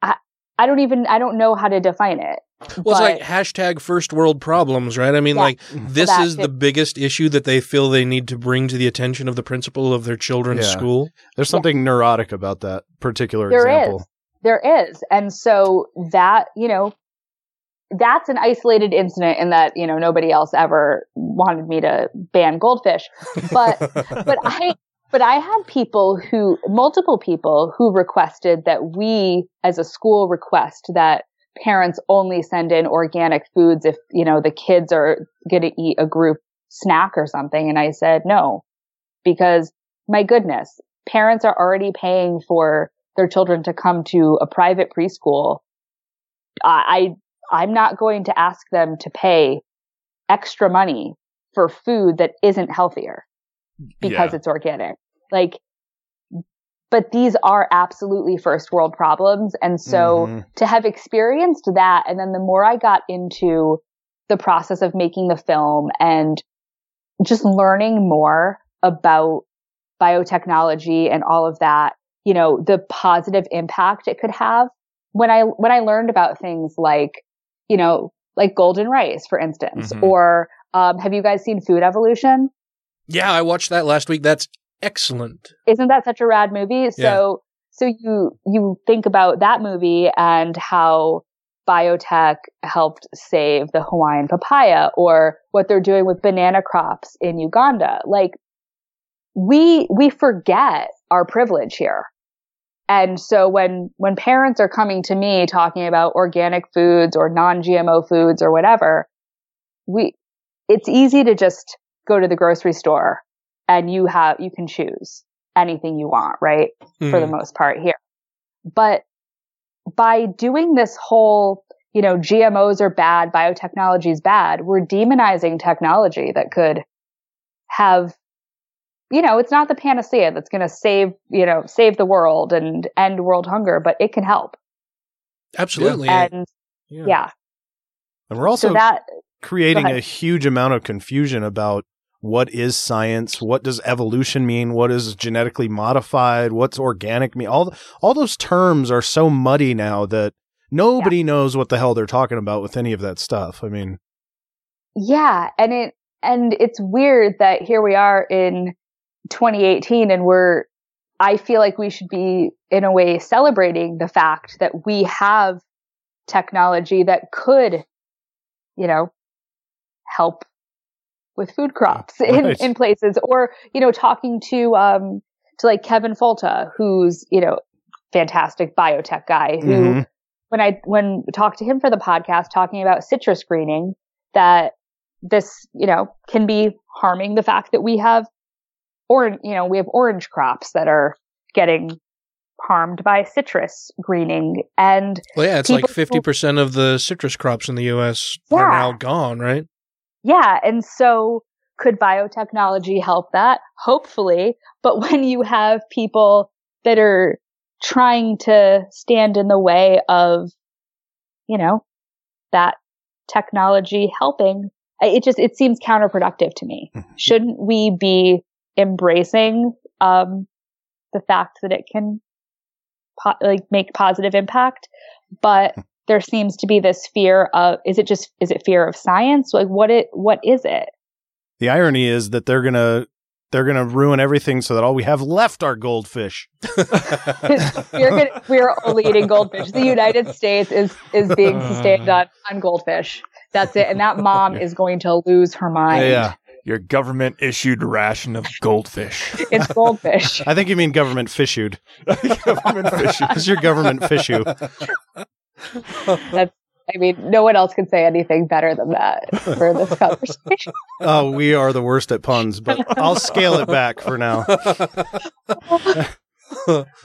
I I don't even I don't know how to define it. Well, it's like hashtag first world problems, right? I mean, Yeah. like this That is the biggest issue that they feel they need to bring to the attention of the principal of their children's Yeah. school. There's something neurotic about that particular There example. is. There is. And so that, you know, that's an isolated incident in that, you know, nobody else ever wanted me to ban goldfish. But but I but I had people who multiple people who requested that we as a school request that parents only send in organic foods if, you know, the kids are going to eat a group snack or something and I said no because my goodness, parents are already paying for their children to come to a private preschool. I, I I'm not going to ask them to pay extra money for food that isn't healthier because Yeah. it's organic. Like, but these are absolutely first world problems. And so Mhm. to have experienced that, and then the more I got into the process of making the film and just learning more about biotechnology and all of that, you know, the positive impact it could have. When I, when I learned about things like, you know, like golden rice, for instance, Mhm. or, um, have you guys seen Food Evolution? Yeah, I watched that last week. That's excellent. Isn't that such a rad movie? So, so you, you think about that movie and how biotech helped save the Hawaiian papaya or what they're doing with banana crops in Uganda. Like we, we forget our privilege here. And so when, when parents are coming to me talking about organic foods or non-GMO foods or whatever, we, it's easy to just go to the grocery store and you have, you can choose anything you want, right? Hmm. For the most part here. But by doing this whole, you know, GMOs are bad, biotechnology is bad, we're demonizing technology that could have, you know, it's not the panacea that's going to save, you know, save the world and end world hunger, but it can help. Absolutely. And Yeah. yeah. And we're also So that, creating a huge amount of confusion about what is science, what does evolution mean, what is genetically modified, what's organic mean. All all those terms are so muddy now that nobody knows what the hell they're talking about with any of that stuff. I mean, Yeah, and it and it's weird that here we are in 2018 and we're I feel like we should be in a way celebrating the fact that we have technology that could you know help with food crops in, Right. in places or you know talking to um to like Kevin Folta who's you know fantastic biotech guy who Mhm. when I when talked to him for the podcast talking about citrus greening that this you know can be harming the fact that we have or you know we have orange crops that are getting harmed by citrus greening and Well, yeah, it's like fifty percent of the citrus crops in the U.S. are now gone, right? Yeah. And so could biotechnology help that? Hopefully. But when you have people that are trying to stand in the way of, you know, that technology helping, it just, it seems counterproductive to me. Mm-hmm. Shouldn't we be embracing, um, the fact that it can po- like make positive impact? But there seems to be this fear of is it just is it fear of science? Like what it what is it? The irony is that they're gonna they're gonna ruin everything so that all we have left are goldfish. we're gonna, we're only eating goldfish. The united states is is being sustained on on goldfish. That's it. And that mom is going to lose her mind Your government issued ration of goldfish. it's goldfish I think you mean government fissued. government fish. It's your government fishu. that's i mean no one else can say anything better than that for this conversation Oh, we are the worst at puns, but I'll scale it back for now.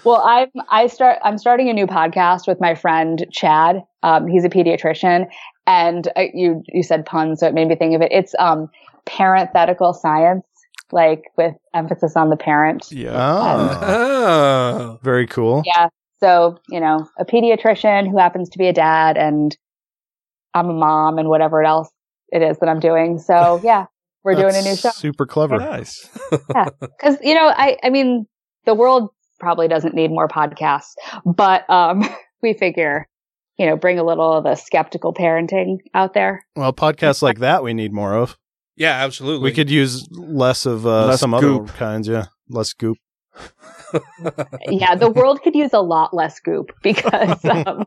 well i'm i start i'm starting a new podcast with my friend chad um, he's a pediatrician and uh, you you said puns so it made me think of it it's um parenthetical science like with emphasis on the parent Yeah. Oh, Oh, very cool. yeah so you know a pediatrician who happens to be a dad and i'm a mom and whatever else it is that i'm doing so yeah we're doing a new show Super clever. Nice. yeah because you know i i mean the world probably doesn't need more podcasts but um we figure you know bring a little of the skeptical parenting out there Well, podcasts like that we need more of. Yeah, absolutely. We could use less of uh, Less some goop. other kinds. Yeah, less goop. yeah the world could use a lot less goop because um,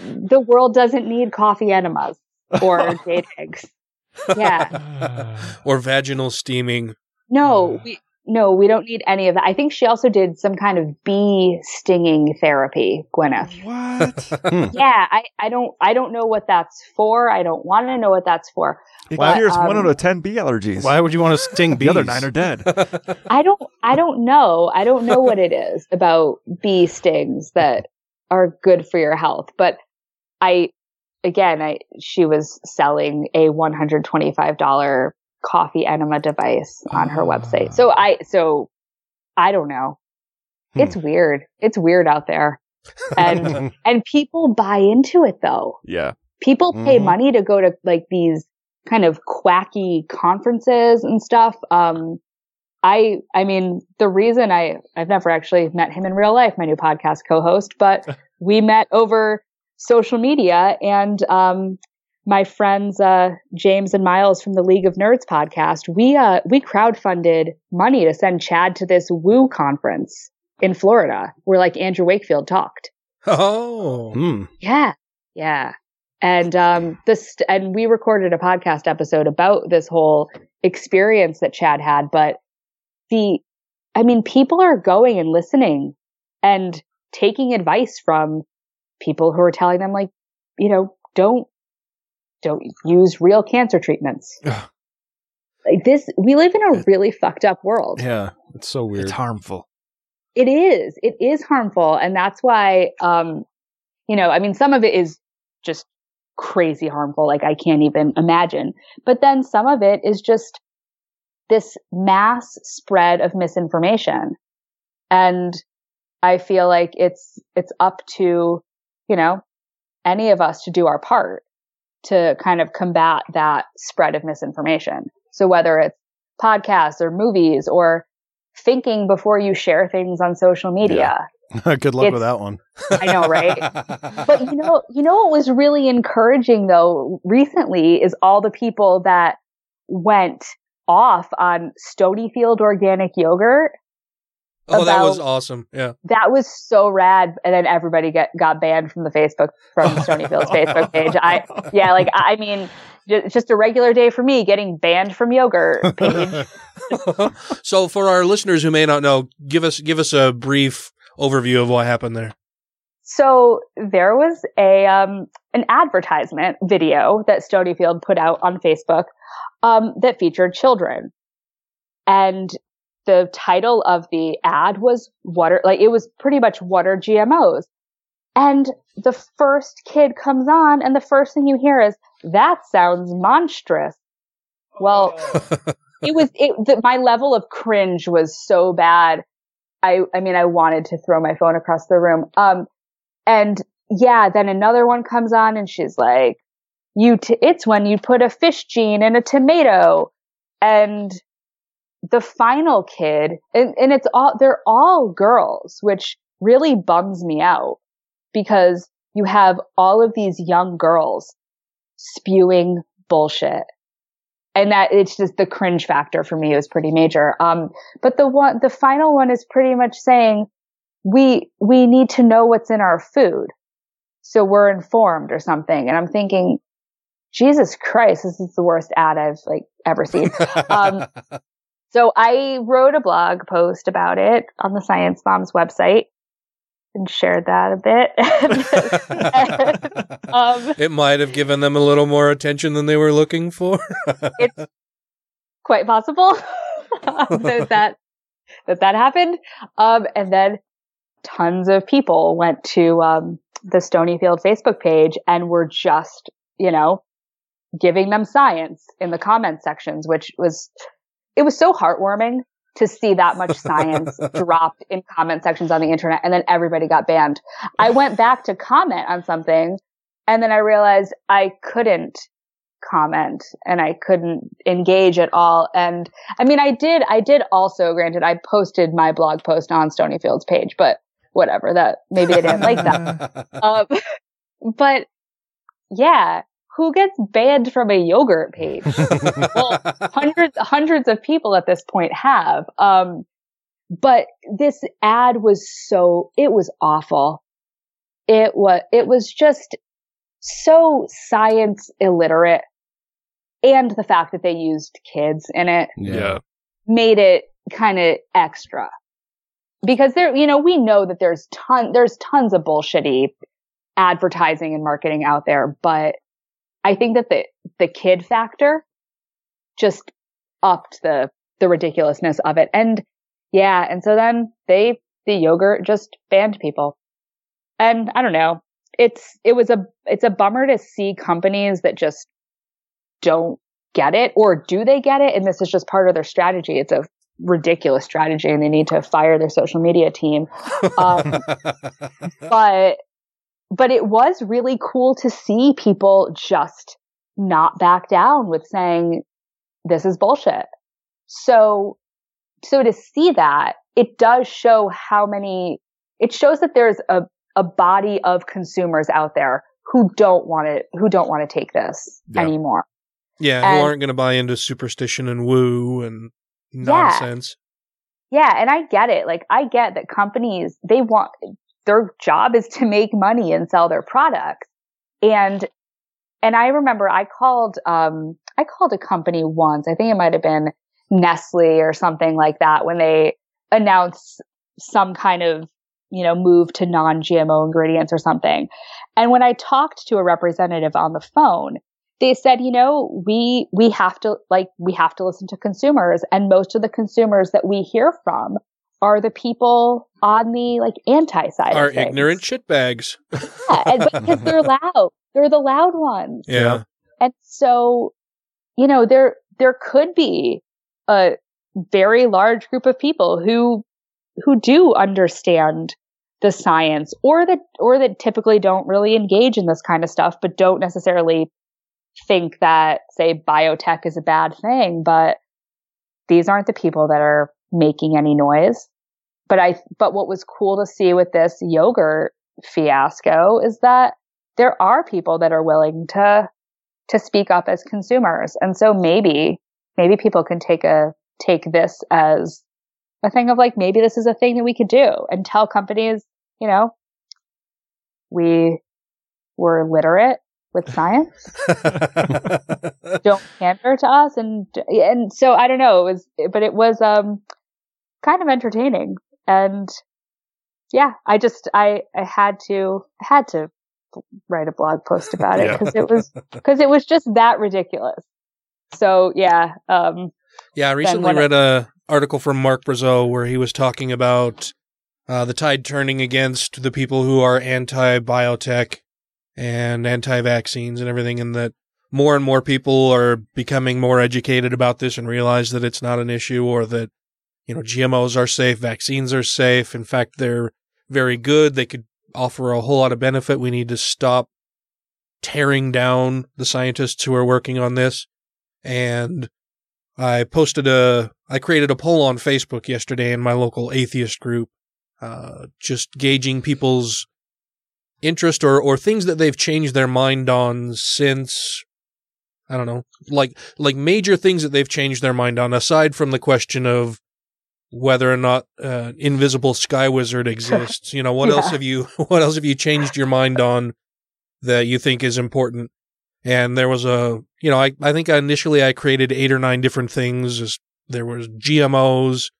the world doesn't need coffee enemas or jade eggs yeah or vaginal steaming. no we no we don't need any of that i think she also did some kind of bee stinging therapy gwyneth What? yeah i i don't i don't know what that's for i don't want to know what that's for It But, cures one um, out of ten bee allergies. Why would you want to sting the other nine are dead. I don't I don't know. I don't know what it is about bee stings that are good for your health, but I again, I she was selling a $125 coffee enema device on her website. So I so I don't know. It's weird. It's weird out there. And and people buy into it though. yeah. People pay Mhm. money to go to like these kind of quacky conferences and stuff. Um, I, I mean, the reason I, I've never actually met him in real life, my new podcast co-host, but we met over social media and, um, my friends, uh, James and Myles from the League of Nerds podcast, we, uh, we crowdfunded money to send Chad to this Woo conference in Florida where like Andrew Wakefield talked. Oh, Hmm. Yeah. Yeah. And um this and we recorded a podcast episode about this whole experience that Chad had, but the I mean people are going and listening and taking advice from people who are telling them like, you know, don't don't use real cancer treatments. like this we live in a really fucked up world. Yeah, it's so weird. It's harmful. It is. It is harmful. And that's why, um, you know, I mean, some of it is just crazy harmful. Like I can't even imagine. But then some of it is just this mass spread of misinformation. And I feel like it's, it's up to, you know, any of us to do our part to kind of combat that spread of misinformation. So whether it's podcasts or movies or thinking before you share things on social media. Good luck It's- with that one. I know, right? but you know, you know what was really encouraging though recently is all the people that went off on Stonyfield organic yogurt. Oh, that was awesome. Yeah. That was so rad, and then everybody get got banned from the Facebook from Stonyfield's Facebook page. I yeah, like I mean, ju- it's just a regular day for me getting banned from yogurt page. so for our listeners who may not know, give us give us a brief overview of what happened there. So there was a um, an advertisement video that Stonyfield put out on Facebook um, that featured children, and the title of the ad was water, like it was pretty much water GMOs. And the first kid comes on and the first thing you hear is that sounds monstrous. Well, it was it the, my level of cringe was so bad. I I mean I wanted to throw my phone across the room. Um and yeah, then another one comes on and she's like you t- it's when you put a fish gene in a tomato and the final kid and, and it's all they're all girls which really bums me out because you have all of these young girls spewing bullshit. And that it's just the cringe factor for me was pretty major. Um but the one the final one is pretty much saying we we need to know what's in our food. So we're informed or something. And i'm thinking jesus christ this is the worst ad i've like ever seen. Um so I wrote a blog post about it on the Science Moms website and shared that a bit. um, it might have given them a little more attention than they were looking for. it's quite possible that, that that that happened. Um, and then tons of people went to um, the Stonyfield Facebook page and were just, you know, giving them science in the comment sections, which was it was so heartwarming to see that much science dropped in comment sections on the internet and then everybody got banned. I went back to comment on something and then I realized I couldn't comment and I couldn't engage at all. And I mean, I did, I did also, granted, I posted my blog post on Stonyfield's page, but whatever that, maybe they didn't like that. Um, but yeah, who gets banned from a yogurt page? well, hundreds, hundreds of people at this point have. Um, but this ad was so, it was awful. It was, it was just so science illiterate. And the fact that they used kids in it Yeah. made it kind of extra. Because there, you know, we know that there's ton, there's tons of bullshitty advertising and marketing out there, but I think that the the kid factor just upped the the ridiculousness of it. And yeah, and so then they the yogurt just banned people. And I don't know. It's it was a it's a bummer to see companies that just don't get it or do they get it and this is just part of their strategy. It's a ridiculous strategy and they need to fire their social media team. Um, but but it was really cool to see people just not back down with saying this is bullshit. So, so to see that, it does show how many, it shows that there's a, a body of consumers out there who don't want to, who don't want to take this Yeah. anymore. Yeah, And- who aren't going to buy into superstition and woo and nonsense. Yeah, and I get it. Like I get that companies they want their job is to make money and sell their products. And and I remember I called um I called a company once. I think it might have been Nestle or something like that when they announced some kind of, you know, move to non-GMO ingredients or something. And when I talked to a representative on the phone, they said, you know, we, we have to, like, we have to listen to consumers. And most of the consumers that we hear from are the people on the, like, anti side Are of ignorant shitbags. Yeah, and, because they're loud. They're the loud ones. Yeah. And so, you know, there, there could be a very large group of people who, who do understand the science or that, or that typically don't really engage in this kind of stuff, but don't necessarily think that, say, biotech is a bad thing, but these aren't the people that are making any noise. But I, but what was cool to see with this yogurt fiasco is that there are people that are willing to, to speak up as consumers. And so maybe, maybe people can take a, take this as a thing of like, maybe this is a thing that we could do and tell companies, you know, we were literate with science. don't pander to us and and so I don't know it was but it was um kind of entertaining and yeah I just I I had to I had to write a blog post about it Yeah. because it was because it was just that ridiculous so yeah um Yeah, I recently I- read a article from Marc Brazeau where he was talking about uh, the tide turning against the people who are anti-biotech and anti-vaccines and everything, and that more and more people are becoming more educated about this and realize that it's not an issue or that you know GMOs are safe, vaccines are safe. In fact, they're very good. They could offer a whole lot of benefit. We need to stop tearing down the scientists who are working on this. And I posted a, I created a poll on Facebook yesterday in my local atheist group, uh, just gauging people's interest or, or things that they've changed their mind on since, I don't know, like, like major things that they've changed their mind on aside from the question of whether or not uh, invisible sky wizard exists. You know, what else have you, what else have you changed your mind on that you think is important? And there was a, you know, I, I think initially I created eight or nine different things. There was GMOs,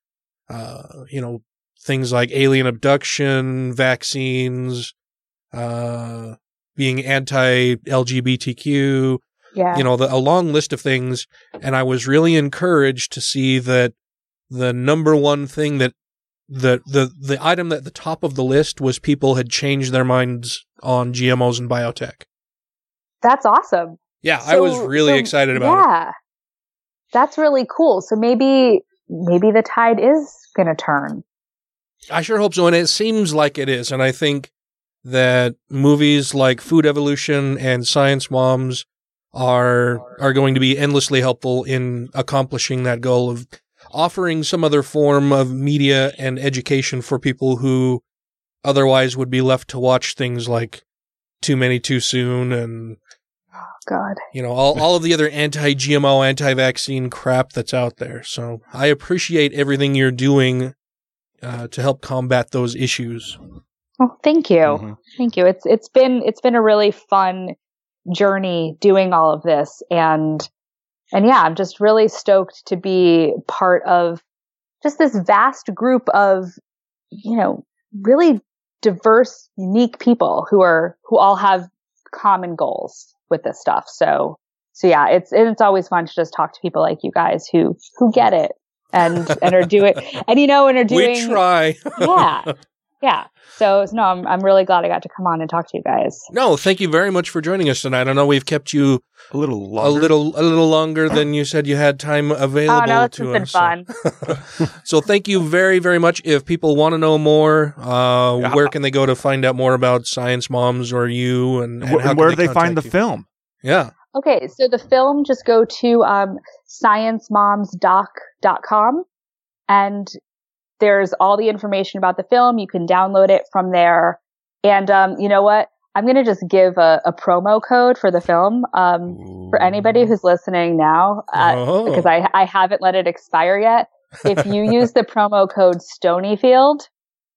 uh, you know, things like alien abduction, vaccines, uh, being anti-LGBTQ, Yeah. you know, the, a long list of things. And I was really encouraged to see that the number one thing that the, the, the item at the top of the list was people had changed their minds on GMOs and biotech. That's awesome. Yeah, I was really so, excited about it. yeah. That's really cool. So maybe maybe the tide is going to turn. I sure hope so. And it seems like it is. And I think that movies like Food Evolution and Science Moms are are going to be endlessly helpful in accomplishing that goal of offering some other form of media and education for people who otherwise would be left to watch things like Too Many Too Soon and God. you know all, all of the other anti-GMO, anti-vaccine crap that's out there. So I appreciate everything you're doing uh, to help combat those issues. Well, thank you. Thank you. It's it's been it's been a really fun journey doing all of this and and yeah, I'm just really stoked to be part of just this vast group of you know, really diverse, unique people who are who all have common goals with this stuff. So so yeah, it's and it's always fun to just talk to people like you guys who who get it and and are doing and you know and are doing we try. yeah. Yeah. So no, I'm I'm really glad I got to come on and talk to you guys. No, thank you very much for joining us tonight. I know we've kept you a little a little a little longer than you said you had time available oh no, it's to just been us. fun. So thank you very very much. If people want to know more, uh, where can they go to find out more about Science Moms or you and, and Wh- how where do they find the you? film? Yeah. Okay, so the film just go to um sciencemomsdoc.com and there's all the information about the film. You can download it from there. And um, you know what? I'm going to just give a, a promo code for the film um, for anybody who's listening now uh, Oh. because I, I haven't let it expire yet. If you use the promo code Stonyfield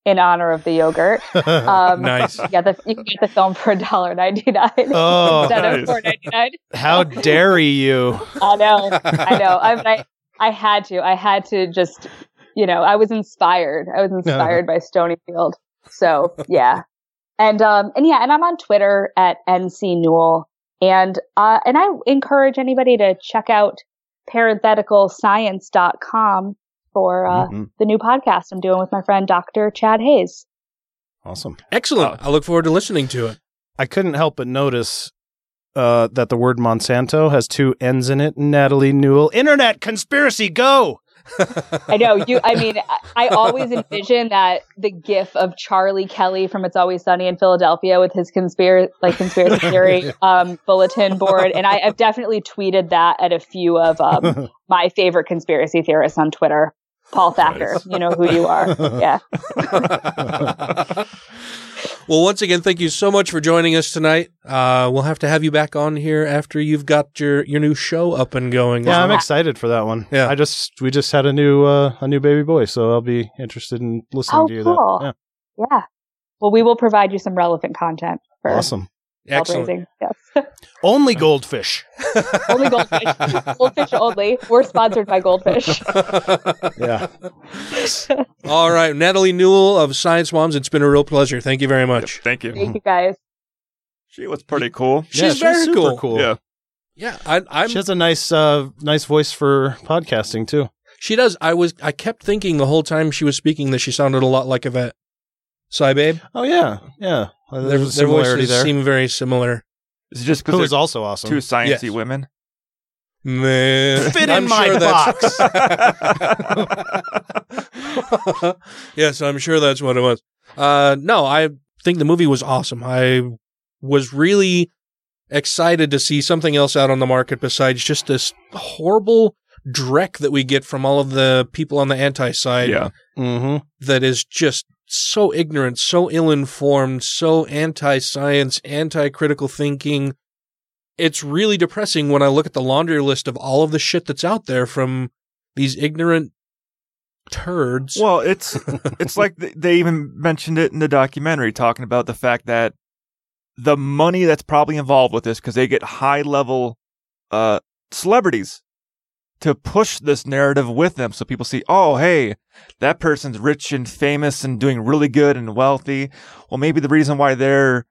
in honor of the yogurt, um, Nice. You get the, you can get the film for $1.99 Oh, instead nice. of four ninety nine. How dare you? I know, I know. I, mean, I I had to. I had to just, you know, I was inspired. I was inspired by Stonyfield. So yeah, and um and yeah, and I'm on Twitter at nc newell, and uh and I encourage anybody to check out parentheticalscience.com for uh, Mhm. the new podcast I'm doing with my friend Dr. Chad Hayes. Awesome. Excellent. I look forward to listening to it. I couldn't help but notice uh, that the word Monsanto has two N's in it. Natalie Newell. Internet conspiracy, go! I know you. I mean, I, always envision that the GIF of Charlie Kelly from "It's Always Sunny in Philadelphia" with his conspiracy, like conspiracy theory um, bulletin board, and I, I've definitely tweeted that at a few of um, my favorite conspiracy theorists on Twitter. Paul Thacker, you know who you are. Yeah. Well, once again, thank you so much for joining us tonight. Uh, we'll have to have you back on here after you've got your, your new show up and going. Yeah, I'm excited for that one. Yeah. I just we just had a new uh, a new baby boy, so I'll be interested in listening Oh, to you. cool. That. Yeah. Well, we will provide you some relevant content for Awesome. Child Excellent. Yes. Only goldfish. only goldfish. goldfish only. We're sponsored by Goldfish. yeah. All right, Natalie Newell of Science Moms. It's been a real pleasure. Thank you very much. thank you. Thank you guys. She was pretty cool. She's very super cool. cool. Yeah. Yeah, I, I'm. She has a nice uh, nice voice for podcasting too. She does. I was. I kept thinking the whole time she was speaking that she sounded a lot like Yvette. SciBabe. Oh yeah, yeah. Well, Their, There's a their voices there. seem very similar. Is it just Who because is also awesome. two sciencey Yes. women? Man, Fit in I'm my sure box. yes, I'm sure that's what it was. Uh, no, I think the movie was awesome. I was really excited to see something else out on the market besides just this horrible dreck that we get from all of the people on the anti side. Yeah. mm-hmm. that is just so ignorant, so ill informed, so anti science, anti critical thinking. It's really depressing when I look at the laundry list of all of the shit that's out there from these ignorant turds. Well, it's it's like they even mentioned it in the documentary, talking about the fact that the money that's probably involved with this, because they get high level uh, celebrities to push this narrative with them, so people see, oh, hey, that person's rich and famous and doing really good and wealthy. Well, maybe the reason why they're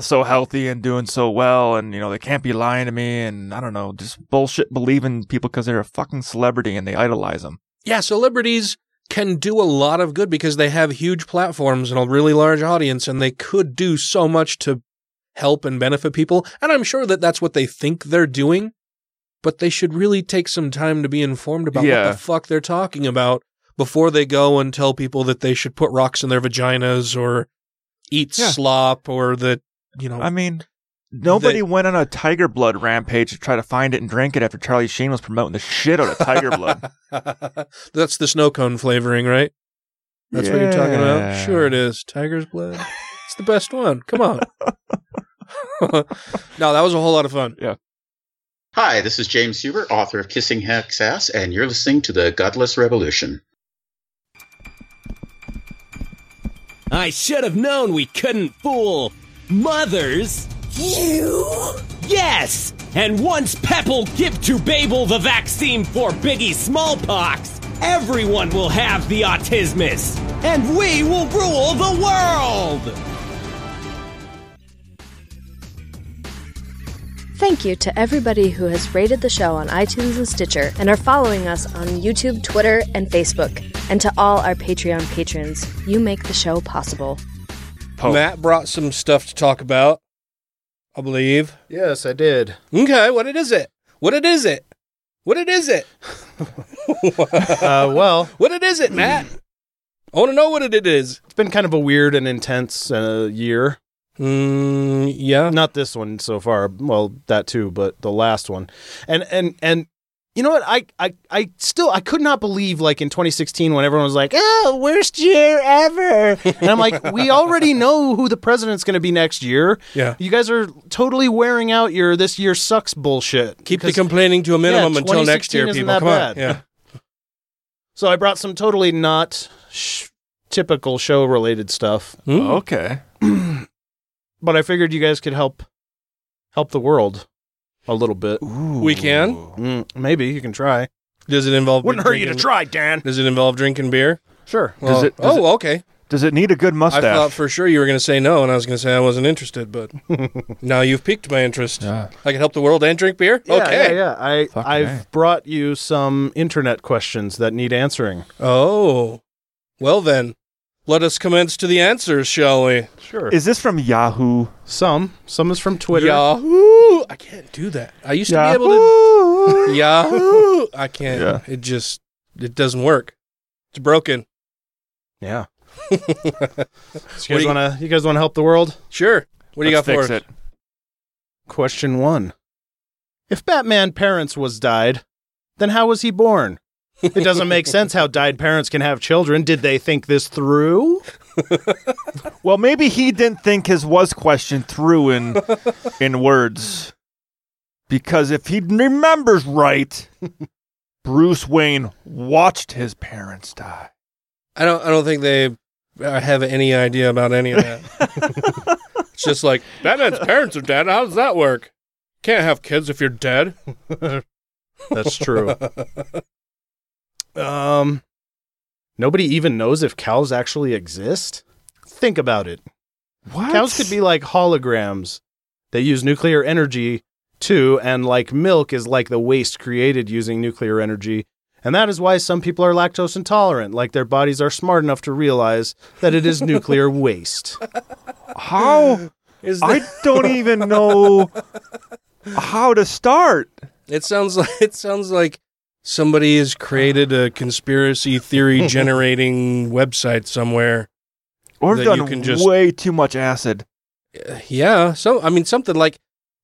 so healthy and doing so well, and you know they can't be lying to me, and I don't know, just bullshit believing people because they're a fucking celebrity and they idolize them. yeah, celebrities can do a lot of good because they have huge platforms and a really large audience, and they could do so much to help and benefit people. And I'm sure that that's what they think they're doing, but they should really take some time to be informed about Yeah. what the fuck they're talking about before they go and tell people that they should put rocks in their vaginas or eat Yeah. slop or that, you know. I mean, nobody went on a tiger blood rampage to try to find it and drink it after Charlie Sheen was promoting the shit out of tiger blood. That's the snow cone flavoring, right? That's what you're talking about? Sure it is. Tiger's blood. It's the best one. Come on. no, that was a whole lot of fun. Yeah. Hi, this is James Huber, author of Kissing Hank's Ass, and you're listening to The Godless Revolution. I should have known we couldn't fool mothers. You? Yes! And once Pepple give to Babel the vaccine for Biggie smallpox, everyone will have the autismus, and we will rule the world! Thank you to everybody who has rated the show on iTunes and Stitcher and are following us on YouTube, Twitter, and Facebook. And to all our Patreon patrons, you make the show possible. Matt brought some stuff to talk about, I believe. Yes, I did. Okay, what it is it? What it is it? What it is it? Uh, well, what it is it, Matt? I want to know what it is. it's been kind of a weird and intense uh, year. Mm, yeah. Not this one so far. Well, that too, but the last one. And and and you know what? I I I still I could not believe like in 2016 when everyone was like, "Oh, worst year ever," and I'm like, we already know who the president's going to be next year. Yeah. You guys are totally wearing out your this year sucks bullshit. Keep the complaining to a minimum Yeah, until next year, isn't people. that Come on. Yeah. So I brought some totally not sh- typical show related stuff. Okay. but I figured you guys could help help the world a little bit. We can? Mm, maybe you can try. Does it involve Wouldn't hurt you to drinking- try, Dan. Does it involve drinking beer? Sure. Well, Does it- does oh, okay. Does it need a good muscle? I mustache? thought for sure you were going to say no, and I was going to say I wasn't interested, but now you've piqued my interest. I can help the world and drink beer. Yeah, okay. yeah, yeah. I Fucking I've A. brought you some internet questions that need answering. Oh, well then, let us commence to the answers, shall we? Sure. Is this from Yahoo? Some. Some is from Twitter. Yahoo! I can't do that. I used to be able to. Yahoo! I can't. Yeah. It just it doesn't work. It's broken. Yeah. What You guys want to you guys want to help the world? Sure. What do you Let's got for fix us? it. Question 1. If Batman parents was died, then how was he born? It doesn't make sense how died parents can have children. Did they think this through? Well, maybe he didn't think his was question through in in words. Because if he remembers right, Bruce Wayne watched his parents die. I don't. I don't think they uh, have any idea about any of that. it's just like Batman's parents are dead. How does that work? Can't have kids if you're dead. That's true. um nobody even knows if cows actually exist. Think about it. What? Cows could be like holograms. They use nuclear energy too, and like milk is like the waste created using nuclear energy. And that is why some people are lactose intolerant, like their bodies are smart enough to realize that it is nuclear waste. How? I don't even know how to start. It sounds like it sounds like somebody has created a conspiracy theory generating website somewhere. Or done you can just way too much acid. yeah. So I mean, something like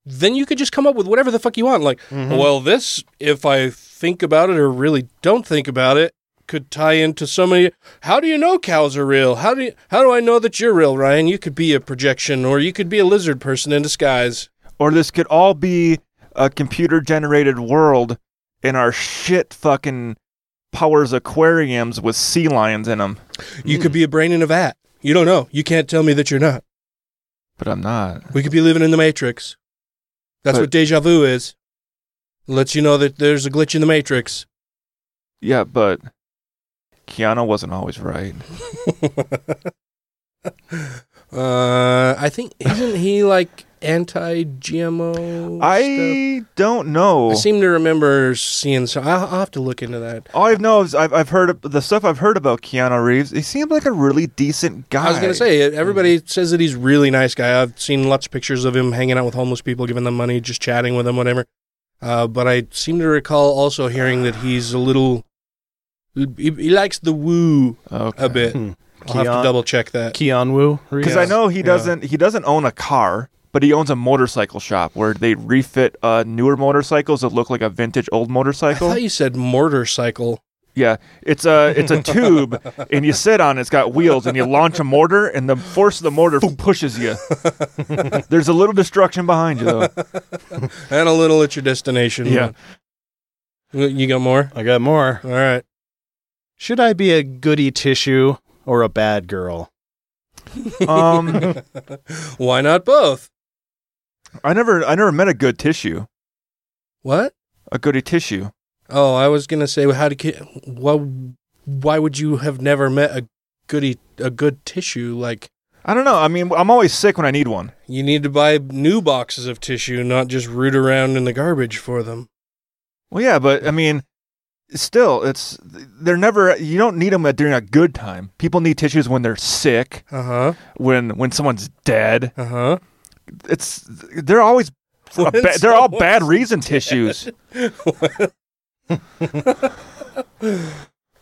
then you could just come up with whatever the fuck you want. Like, Mm-hmm. Mhm. well, this if I think about it or really don't think about it could tie into so many. How do you know cows are real? How do you, how do I know that you're real, Ryan? You could be a projection, or you could be a lizard person in disguise. Or this could all be a computer generated world in our shit fucking powers aquariums with sea lions in them. You could be a brain in a vat. You don't know. You can't tell me that you're not. But I'm not. We could be living in the Matrix. That's But- what deja vu is. Lets you know that there's a glitch in the Matrix. Yeah, but Keanu wasn't always right. Uh, I think isn't he like anti-GMO? I don't know. I seem to remember seeing So I'll, I'll have to look into that. All I know is I've, I've heard the stuff I've heard about Keanu Reeves. He seemed like a really decent guy. I was gonna say everybody says that he's a really nice guy. I've seen lots of pictures of him hanging out with homeless people, giving them money, just chatting with them, whatever. Uh, but I seem to recall also hearing that he's a little. He, he likes the woo a bit. Hmm. I'll have to double check that. Keon Wu? because I know he doesn't he doesn't own a car, but he owns a motorcycle shop where they refit uh, newer motorcycles that look like a vintage old I motorcycle. thought you said motorcycle. Yeah, it's a it's a tube, and you sit on it. It's got wheels, and you launch a mortar, and the force of the mortar pushes you. There's a little destruction behind you, though. and a little at your destination. Yeah. You got more? I got more. All right. Should I be a goody tissue or a bad girl? Um, Why not both? I never I never met a good tissue, What? a goody tissue. Oh, I was gonna say, how to? Why? Why would you have never met a goody, a good tissue? Like I don't know. I mean, I'm always sick when I need one. you need to buy new boxes of tissue, not just root around in the garbage for them. Well, yeah, but I mean, still, it's they're never. You don't need them during a good time. People need tissues when they're sick, Uh huh. when when someone's dead. Uh huh. It's they're always ba- they're all someone's bad reason tissues.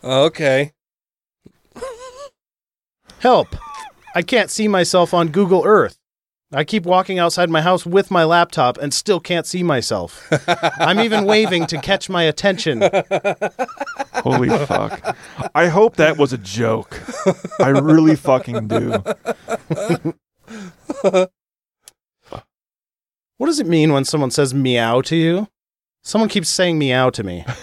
okay. Help! I can't see myself on Google Earth. I keep walking outside my house with my laptop and still can't see myself. I'm even waving to catch my attention. Holy fuck! I hope that was a joke. I really fucking do. What does it mean when someone says meow to you? Someone keeps saying meow to me.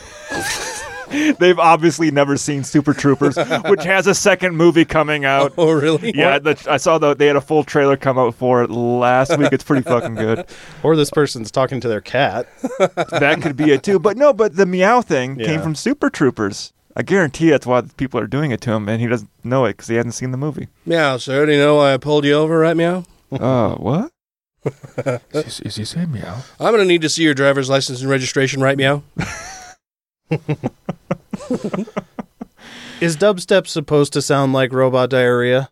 They've obviously never seen Super Troopers, which has a second movie coming out. Oh, really? Yeah, the, I saw the they had a full trailer come out for it last week. It's pretty fucking good. Or this person's talking to their cat. That could be it too. But no, but the meow thing came from Super Troopers. I guarantee that's why people are doing it to him, and he doesn't know it because he hasn't seen the movie. Meow, sir. Do you know why I pulled you over, right, Meow? Uh, what? Is, is he saying meow? I'm gonna need to see your driver's license and registration, right, Meow? Is dubstep supposed to sound like robot diarrhea?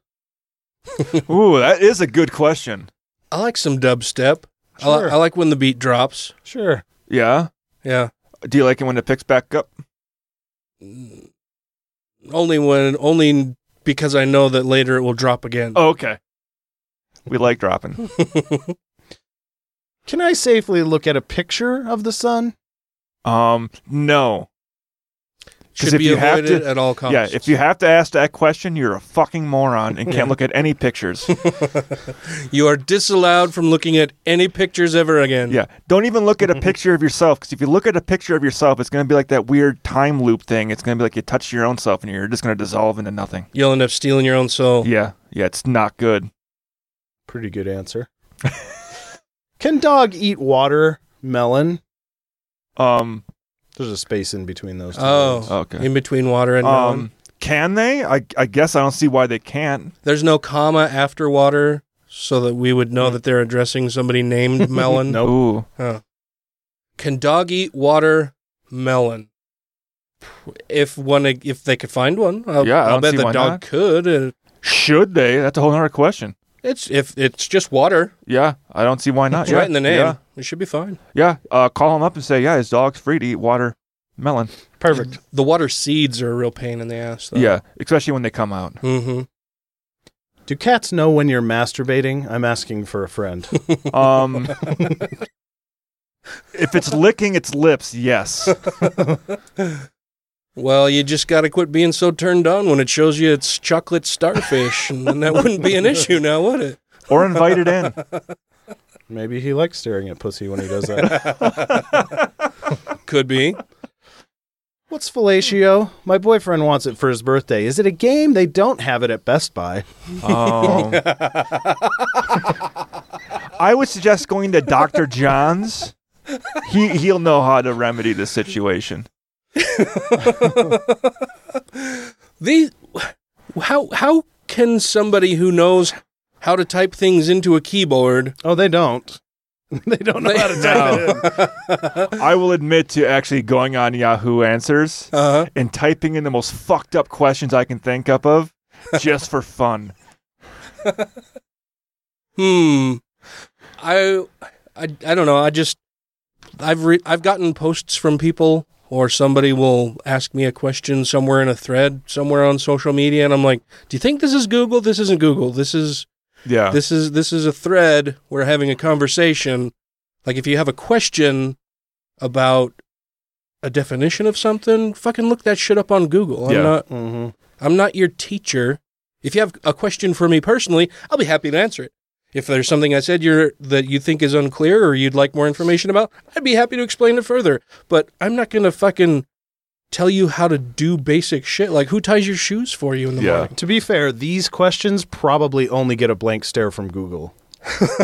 Ooh, that is a good question. I like some dubstep. I, li- Sure. I like when the beat drops. Sure. Yeah. Yeah. Do you like it when it picks back up? Mm. Only when, only because I know that later it will drop again. Oh, okay. We like dropping. Can I safely look at a picture of the sun? Um, no. 'Cause Should be avoided at all costs. Yeah, if you have to ask that question, you're a fucking moron and can't look at any pictures. you are disallowed from looking at any pictures ever again. yeah, don't even look at a picture of yourself because if you look at a picture of yourself, it's going to be like that weird time loop thing. It's going to be like you touch your own self and you're just going to dissolve into nothing. You'll end up stealing your own soul. Yeah, yeah, it's not good. Pretty good answer. Can dog eat water melon? Um, There's a space in between those two. Oh, words. Okay. In between water and melon. um, can they? I, I guess I don't see why they can't. There's no comma after water, so that we would know that they're addressing somebody named Melon. Nope. Ooh, Huh. Can dog eat water melon? if one if they could find one, I'll, Yeah, I I'll don't bet see the why dog not. could. Uh, Should they? That's a whole other question. It's if it's just water. Yeah, I don't see why not. It's yeah. right in the name. Yeah, It should be fine. yeah. Uh, call him up and say, yeah, his dog's free to eat water melon. Perfect. The water seeds are a real pain in the ass. Though. Yeah, especially when they come out. Mm-hmm. Do cats know when you're masturbating? I'm asking for a friend. Um, if it's licking its lips, yes. Well, you just got to quit being so turned on when it shows you it's chocolate starfish, and then that wouldn't be an issue now, would it? Or invite it in. Maybe he likes staring at pussy when he does that. Could be. What's fellatio? My boyfriend wants it for his birthday. Is it a game? They don't have it at Best Buy. Oh. I would suggest going to Dr. John's. He he'll know how to remedy the situation. The how how can somebody who knows how to type things into a keyboard? Oh, they don't. they don't know how to type it in. I will admit to actually going on Yahoo Answers Uh-huh. and typing in the most fucked up questions I can think up of just for fun. Hmm. I I I don't know. I just I've re- I've gotten posts from people or somebody will ask me a question somewhere in a thread somewhere on social media and I'm like, "Do you think this is Google? This isn't Google. This is Yeah. this is this is a thread. We're having a conversation. Like if you have a question about a definition of something, fucking look that shit up on Google. I'm Yeah. not Mm-hmm. I'm not your teacher. If you have a question for me personally, I'll be happy to answer it. If there's something I said you're that you think is unclear or you'd like more information about, I'd be happy to explain it further. But I'm not gonna fucking tell you how to do basic shit. Like who ties your shoes for you in the morning? To be fair, these questions probably only get a blank stare from Google.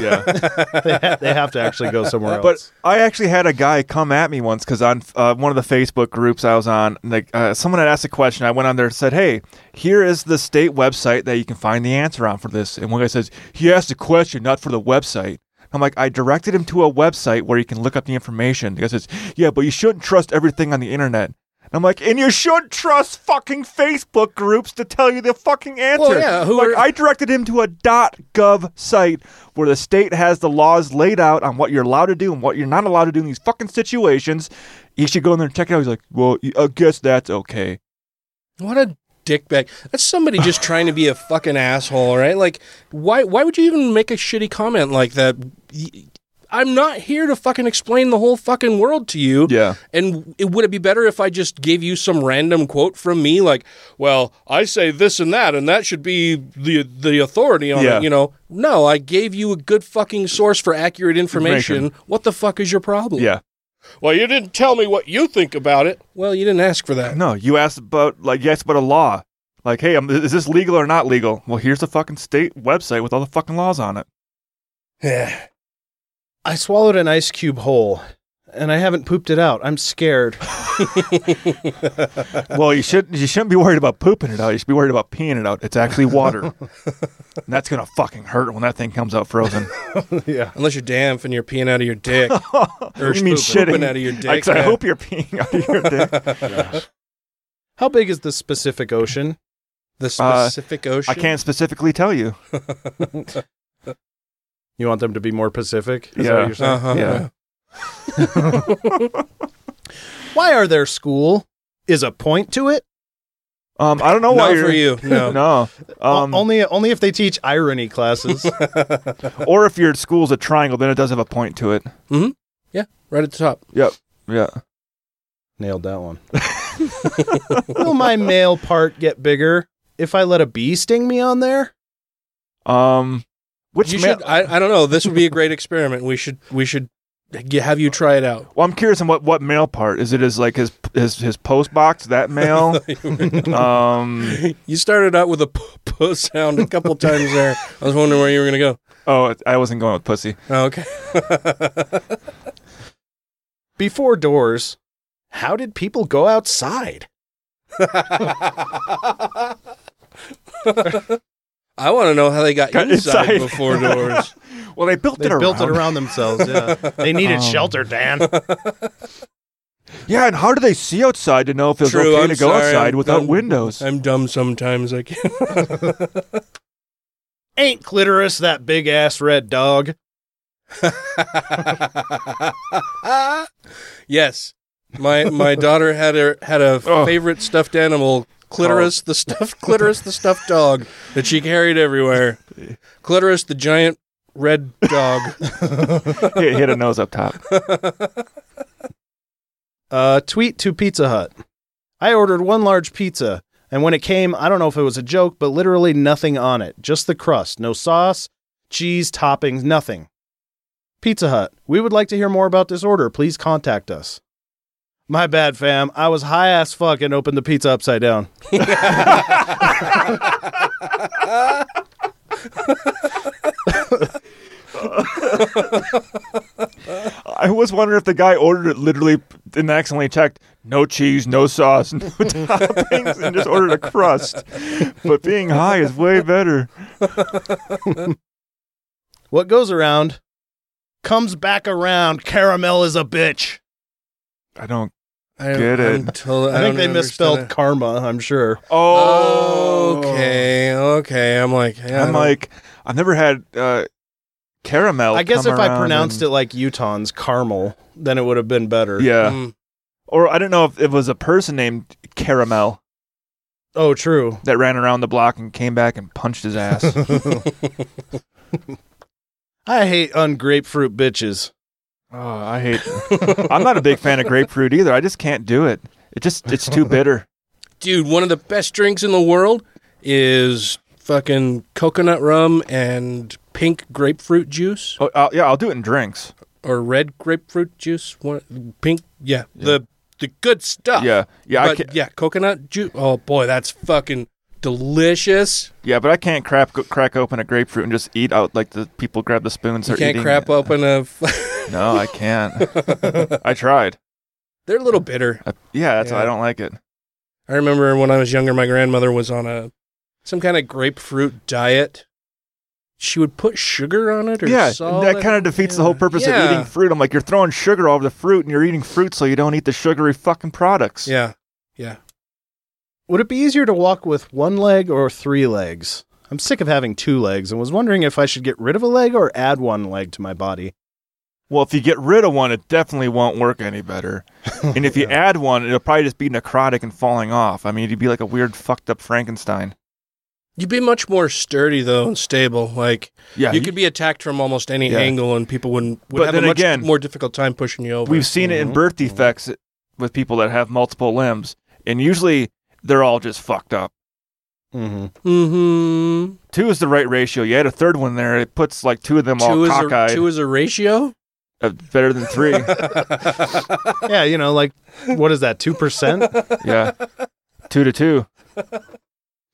Yeah. they, ha- they have to actually go somewhere else. But I actually had a guy come at me once because on uh, one of the Facebook groups I was on, like uh, someone had asked a question. I went on there and said, "Hey, here is the state website that you can find the answer on for this." And one guy says, "He asked a question, not for the website." I'm like, I directed him to a website where you can look up the information. The guy says, "Yeah, but you shouldn't trust everything on the internet." And I'm like, and you shouldn't trust fucking Facebook groups to tell you the fucking answer. Well, yeah, who like, are- I directed him to a .gov site where the state has the laws laid out on what you're allowed to do and what you're not allowed to do in these fucking situations. He should go in there and check it out. He's like, well, I guess that's okay. What a dickbag. That's somebody just trying to be a fucking asshole, right? Like, why why would you even make a shitty comment like that? I'm not here to fucking explain the whole fucking world to you. Yeah. And it, would it be better if I just gave you some random quote from me, like, "Well, I say this and that, and that should be the the authority on Yeah. it"? You know? No, I gave you a good fucking source for accurate information. Information. What the fuck is your problem? Yeah. Well, you didn't tell me what you think about it. Well, you didn't ask for that. No, you asked about, like, you asked about a law. Like, hey, um, is this legal or not legal? Well, here's the fucking state website with all the fucking laws on it. Yeah. I swallowed an ice cube whole, and I haven't pooped it out. I'm scared. well, you should you shouldn't be worried about pooping it out. You should be worried about peeing it out. It's actually water. and that's gonna fucking hurt when that thing comes out frozen. yeah. Unless you're damp and you're peeing out of your dick. or you mean poop- pooping shitting out of your dick. I, I hope you're peeing out of your dick. How big is the Pacific Ocean? The Uh, Pacific Ocean. I can't specifically tell you. You want them to be more Pacific? Is that Yeah. what you're saying? Uh-huh. Yeah. Why are there school? Is a point to it? Um, I don't know why Not you're, for you. No. no. Um, O- only only if they teach irony classes. or if your school's a triangle, then it does have a point to it. Mm-hmm. Yeah, right at the top. Yep. Yeah. Nailed that one. Will my male part get bigger if I let a bee sting me on there? Um, which you ma- should. I, I don't know. This would be a great experiment. We should. We should have you try it out. Well, I'm curious on what what mail part is it? Is like his his his post box that mail? um. You started out with a p- p sound a couple times there. I was wondering where you were going to go. Oh, I wasn't going with pussy. Oh, okay. Before doors, how did people go outside? I want to know how they got, Got inside, inside. before doors. Well, they built They it around. built it around themselves. Yeah, they needed Um, shelter, Dan. Yeah, and how do they see outside to know if it's True, okay I'm to go sorry, outside I'm without dumb. windows? I'm dumb sometimes. I can't. Ain't clitoris that big ass red dog? yes, my my daughter had a had a favorite stuffed animal, clitoris, the stuffed clitoris, the stuffed dog that she carried everywhere. Clitoris, the giant red dog. hit, hit a nose up top. Uh, tweet to Pizza Hut. I ordered one large pizza, and when it came, I don't know if it was a joke, but literally nothing on it. Just the crust. No sauce, cheese, toppings, nothing. Pizza Hut. We would like to hear more about this order. Please contact us. My bad, fam. I was high ass fuck and opened the pizza upside down. I was wondering if the guy ordered it literally and accidentally checked no cheese, no sauce, no toppings, and just ordered a crust. But being high is way better. what goes around comes back around. Caramel is a bitch. I don't I get I'm it. totally- I, think don't they misspelled understand karma, I'm sure. Oh, Okay, okay. I'm like, yeah, I I'm like, I've never had uh, caramel. I guess come if I pronounced and- it like Utahns, caramel, then it would have been better. yeah, Mm. or I don't know if it was a person named Caramel Oh, true. that ran around the block and came back and punched his ass. I hate ungrapefruit bitches. Oh, I hate. I'm not a big fan of grapefruit either. I just can't do it. It just it's too bitter. dude, one of the best drinks in the world is fucking coconut rum and pink grapefruit juice Oh, I'll, yeah, I'll do it in drinks. or red grapefruit juice. One, pink, yeah, the the good stuff. Yeah, yeah, I but, yeah, coconut juice. Oh boy, that's fucking delicious. Yeah, but I can't crap crack open a grapefruit and just eat out like the people grab the spoons. You can't eating crap open a. No, I can't. I tried. They're a little bitter. I- yeah, that's why I Yeah. don't like it. I remember when I was younger, my grandmother was on a some kind of grapefruit diet. She would put sugar on it, or Yeah, salt. that kind of defeats the whole purpose of Yeah. eating fruit. I'm like, you're throwing sugar all over the fruit, and you're eating fruit, so you don't eat the sugary fucking products. Yeah, yeah. Would it be easier to walk with one leg or three legs? I'm sick of having two legs and was wondering if I should get rid of a leg or add one leg to my body. Well, if you get rid of one, it definitely won't work any better. and if you add one, it'll probably just be necrotic and falling off. I mean, you'd be like a weird, fucked up Frankenstein. You'd be much more sturdy though and stable. Like Yeah, you, you- could be attacked from almost any Yeah. angle, and people wouldn't would But have then a much again, more difficult time pushing you over. We've seen it in birth defects with people that have multiple limbs, and usually they're all just fucked up. Mm-hmm. Mm-hmm. Two is the right ratio. You had a third one there, it puts like two of them Two all is a cockeyed. two is a ratio. Uh, better than three. yeah, you know, like what is that? Two percent? yeah, two to two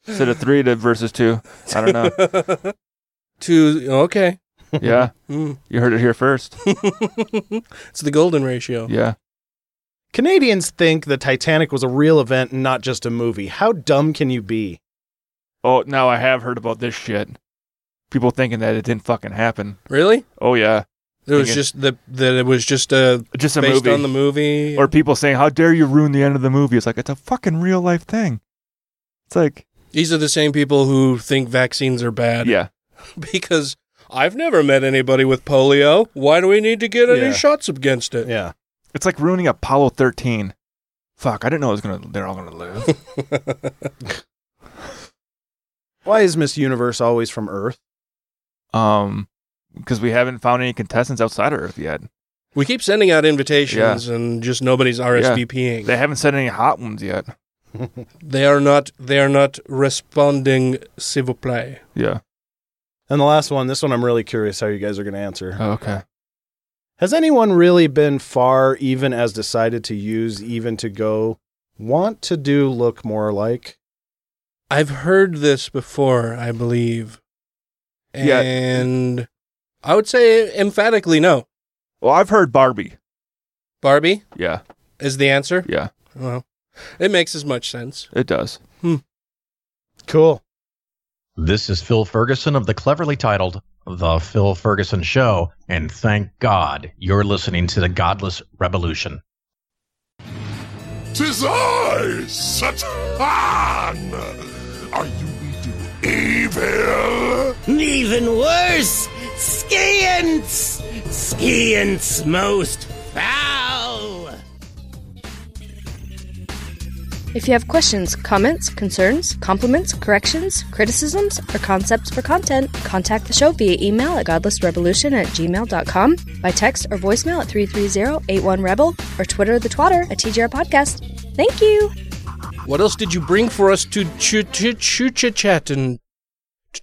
instead of three to versus two. I don't know. Two. Okay. Yeah, Mm. you heard it here first. it's the golden ratio. Yeah. Canadians think the Titanic was a real event and not just a movie. How dumb can you be? Oh, now I have heard about this shit. People thinking that it didn't fucking happen. Really? Oh yeah. It was just the that it was just a just a based movie on the movie. Or people saying, "How dare you ruin the end of the movie?" It's like it's a fucking real life thing. It's like These are the same people who think vaccines are bad. Yeah. because I've never met anybody with polio. Why do we need to get any Yeah. shots against it? Yeah. it's like ruining Apollo 13. Fuck, I didn't know it was gonna. They're all gonna live. Why is Miss Universe always from Earth? um, because we haven't found any contestants outside of Earth yet. We keep sending out invitations and just nobody's RSVPing. They haven't sent any hot ones yet. They are not they are not responding s'il vous plaît. Yeah. And the last one, this one I'm really curious how you guys are going to answer. Oh, okay. Has anyone really been far, even as decided to use, even to go, want to do look more like? I've heard this before, I believe. Yeah. And I would say emphatically no. Well, I've heard Barbie. Barbie Yeah. is the answer? Yeah. Well, it makes as much sense. It does. Hmm. Cool. This is Phil Ferguson of the cleverly titled The Phil Ferguson Show, and thank God you're listening to the Godless Revolution. Tis I, Satan! Are you eating evil? Even worse, Skiant's! Skiant's most foul! If you have questions, comments, concerns, compliments, corrections, criticisms, or concepts for content, contact the show via email at godlessrevolution at gmail.com, by text or voicemail at 330-81-REBEL, or Twitter the twatter at TGR Podcast. Thank you! What else did you bring for us to chew, chew, chew, chit chat and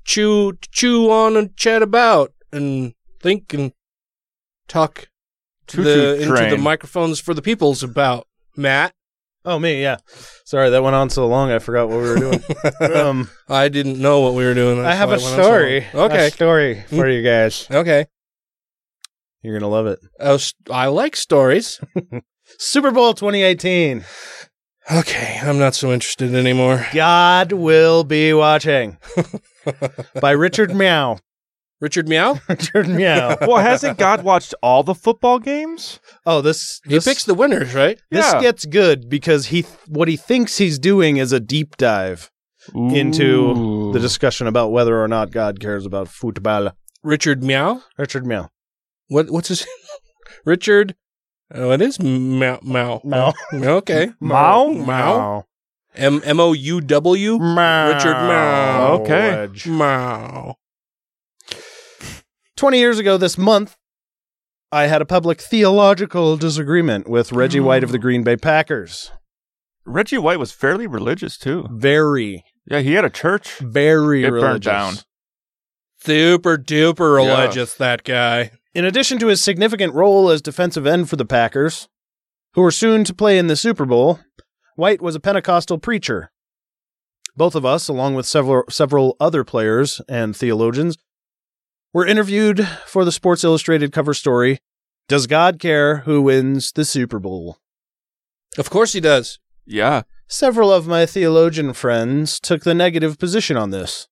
chew, chew on and chat about and think and talk to the, into the microphones for the peoples about? Matt? Oh, me, yeah. Sorry, that went on so long, I forgot what we were doing. um, I didn't know what we were doing. I have a on so story. okay. A story for you guys. Okay. You're going to love it. Oh, I like stories. Super Bowl 2018. Okay, I'm not so interested anymore. God will be watching. By Richard Meow. Richard Meow? Richard Meow. well, hasn't God watched all the football games? Oh, this, He this picks the winners, right? This Yeah. gets good because he what he thinks he's doing is a deep dive into the discussion about whether or not God cares about football. Richard Meow? Richard Meow. What? What's his? Richard? Uh, oh, it is Meow. Meow. Meow. Okay. Mao? Meow. M M O U W. Richard Meow. Okay. Meow. 20 years ago this month, I had a public theological disagreement with Reggie oh. White of the Green Bay Packers. Reggie White was fairly religious too. Very, Yeah, he had a church. very It religious. burned down. Super duper Yeah. religious, that guy. In addition to his significant role as defensive end for the Packers, who were soon to play in the Super Bowl, White was a Pentecostal preacher. Both of us, along with several several other players and theologians, were interviewed for the Sports Illustrated cover story, Does God Care Who Wins the Super Bowl? Of course he does. Yeah. Several of my theologian friends took the negative position on this.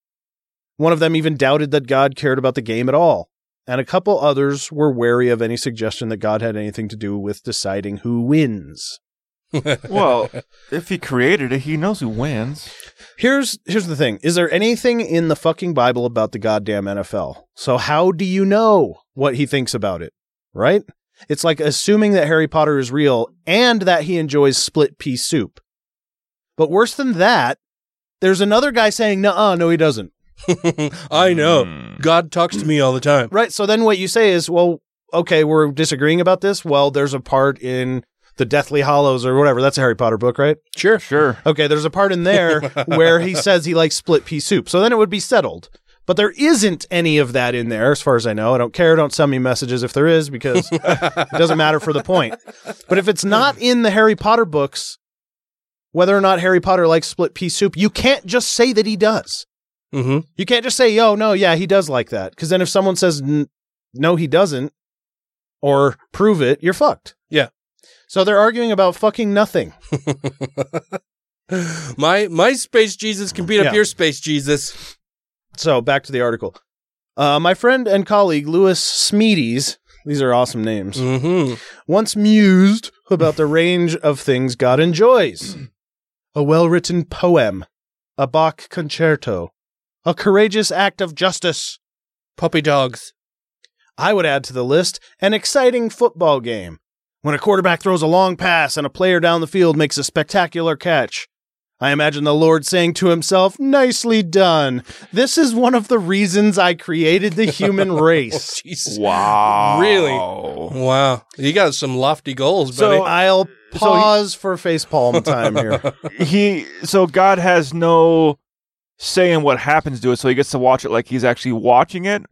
One of them even doubted that God cared about the game at all, and a couple others were wary of any suggestion that God had anything to do with deciding who wins. Well, if he created it, he knows who wins. Here's here's the thing. Is there anything in the fucking Bible about the goddamn NFL? So how do you know what he thinks about it? Right? It's like assuming that Harry Potter is real and that he enjoys split pea soup. But worse than that, there's another guy saying, "Nuh-uh, no he doesn't." I know. Hmm. God talks to me all the time. Right. So then what you say is, well, okay, we're disagreeing about this. Well, there's a part in the Deathly Hallows or whatever. That's a Harry Potter book, right? Sure. Sure. Okay, there's a part in there where he says he likes split pea soup. So then it would be settled. But there isn't any of that in there, as far as I know. I don't care. Don't send me messages if there is, because it doesn't matter for the point. But if it's not in the Harry Potter books, whether or not Harry Potter likes split pea soup, you can't just say that he does. Mm-hmm. You can't just say, "Yo, no, yeah, he does like that." Because then if someone says, "No, he doesn't," or prove it, you're fucked. Yeah. So they're arguing about fucking nothing. My my space Jesus can beat Yeah. up your space Jesus. So back to the article. Uh, my friend and colleague Lewis Smedes, these are awesome names, Mm-hmm. once mused about the range of things God enjoys a well written poem, a Bach concerto, a courageous act of justice. Puppy dogs. I would add to the list an exciting football game when a quarterback throws a long pass and a player down the field makes a spectacular catch. I imagine the Lord saying to himself, Nicely done. This is one of the reasons I created the human race. Oh, Jesus. Wow. Really? Wow. You got some lofty goals, buddy. So. I'll pause for facepalm time here. he so God has no say in what happens to it, so he gets to watch it like he's actually watching it,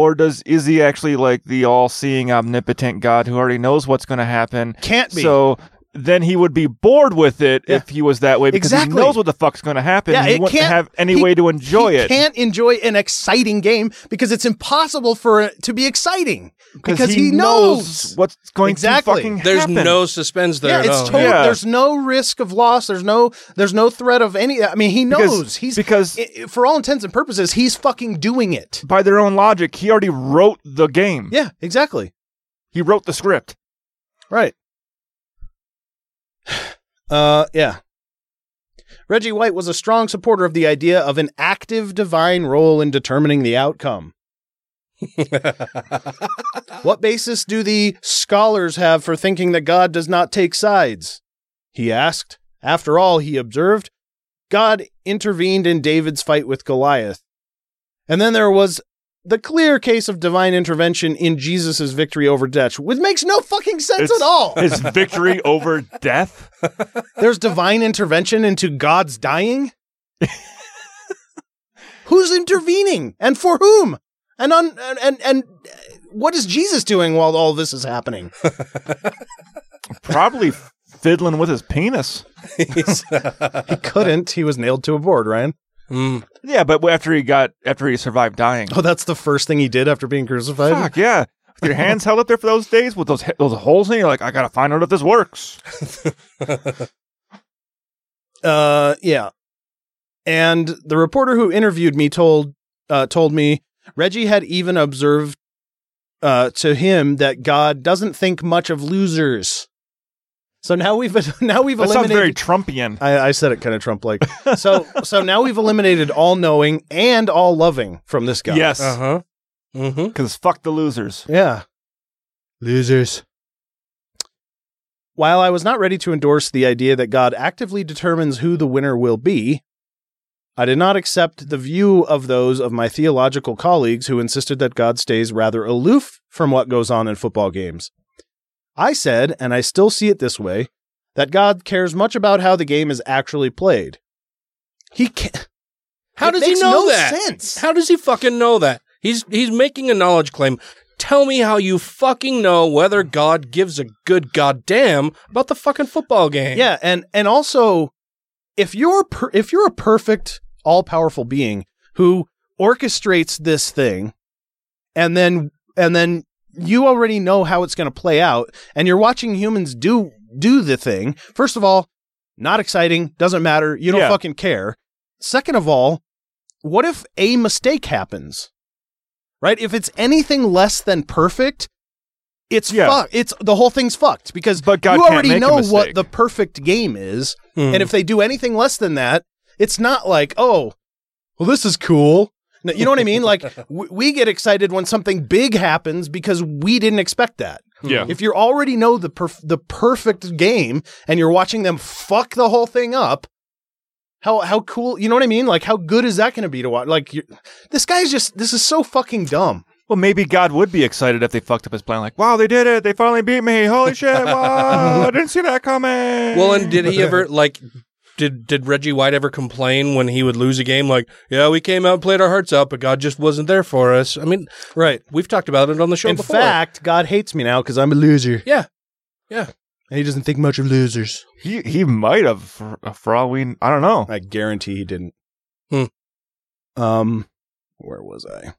or does is he actually like the all-seeing, omnipotent God who already knows what's going to happen? Can't be. So then he would be bored with it if he was that way because Exactly. he knows what the fuck's going to happen. Yeah, he it wouldn't can't have any he- way to enjoy it. he can't enjoy an exciting game because it's impossible for it to be exciting because he, knows. what's going Exactly. to fucking There's happen. no suspense there Yeah, at it's all. total. Yeah. There's no risk of loss. There's no. There's no threat of any. I mean, he Because- knows. he's because- i- i- for all intents and purposes, he's fucking doing it. by their own logic, he already wrote the game. Yeah, exactly. He wrote the script. Right. Uh, yeah. Reggie White was a strong supporter of the idea of an active divine role in determining the outcome. what basis do the scholars have for thinking that God does not take sides? He asked. After all, he observed, God intervened in David's fight with Goliath. And then there was the clear case of divine intervention in Jesus' victory over death, which makes no fucking sense at all. His victory over death. There's divine intervention into God's dying? Who's intervening and for whom? And on and, and and what is Jesus doing while all this is happening? Probably fiddling with his penis. he couldn't. He was nailed to a board, Ryan. Yeah, but after he got after he survived dying. Oh, that's the first thing he did after being crucified. Fuck yeah. With your hands held up there for those days with those those holes in, it, you're like, I gotta find out if this works. Uh, yeah. And the reporter who interviewed me told uh, told me Reggie had even observed uh, to him that God doesn't think much of losers. So now we've now we've That sounds eliminated. very Trumpian. I, I said it kind of Trump like. so so now we've eliminated all knowing and all loving from this guy. Yes. Uh huh. Mm-hmm. Because fuck the losers. Yeah. Losers. While I was not ready to endorse the idea that God actively determines who the winner will be, I did not accept the view of those of my theological colleagues who insisted that God stays rather aloof from what goes on in football games. I said, and I still see it this way, that God cares much about how the game is actually played. He can How It does he know no that? sense. How does he fucking know that? He's he's making a knowledge claim. Tell me how you fucking know whether God gives a good goddamn about the fucking football game. Yeah, and and also if you're per- if you're a perfect all-powerful being who orchestrates this thing and then and then you already know how it's going to play out and you're watching humans do do the thing. First of all, not exciting, doesn't matter, you don't Yeah. fucking care. Second of all, what if a mistake happens? Right? If it's anything less than perfect, it's Yeah. fucked. It's the whole thing's fucked because But God you already know what the perfect game is. Hmm. And if they do anything less than that, it's not like, oh, well, this is cool. No, You know what I mean? Like w- we get excited when something big happens because we didn't expect that. Yeah. If you already know the perf- the perfect game and you're watching them fuck the whole thing up, how how cool? You know what I mean? Like how good is that going to be to watch? Like you this guy's just this is so fucking dumb. Well, maybe God would be excited if they fucked up his plan. Like, wow, they did it. They finally beat me. Holy shit. Wow. I didn't see that coming. Well, and did he ever like? Did did Reggie White ever complain when he would lose a game? Like, yeah, we came out and played our hearts out, but God just wasn't there for us. I mean, right? We've talked about it on the show In before. fact, God hates me now because I'm a loser. yeah, yeah. And he doesn't think much of losers. He he might have for, for all we I don't know. I guarantee he didn't. Hmm. Um, where was I?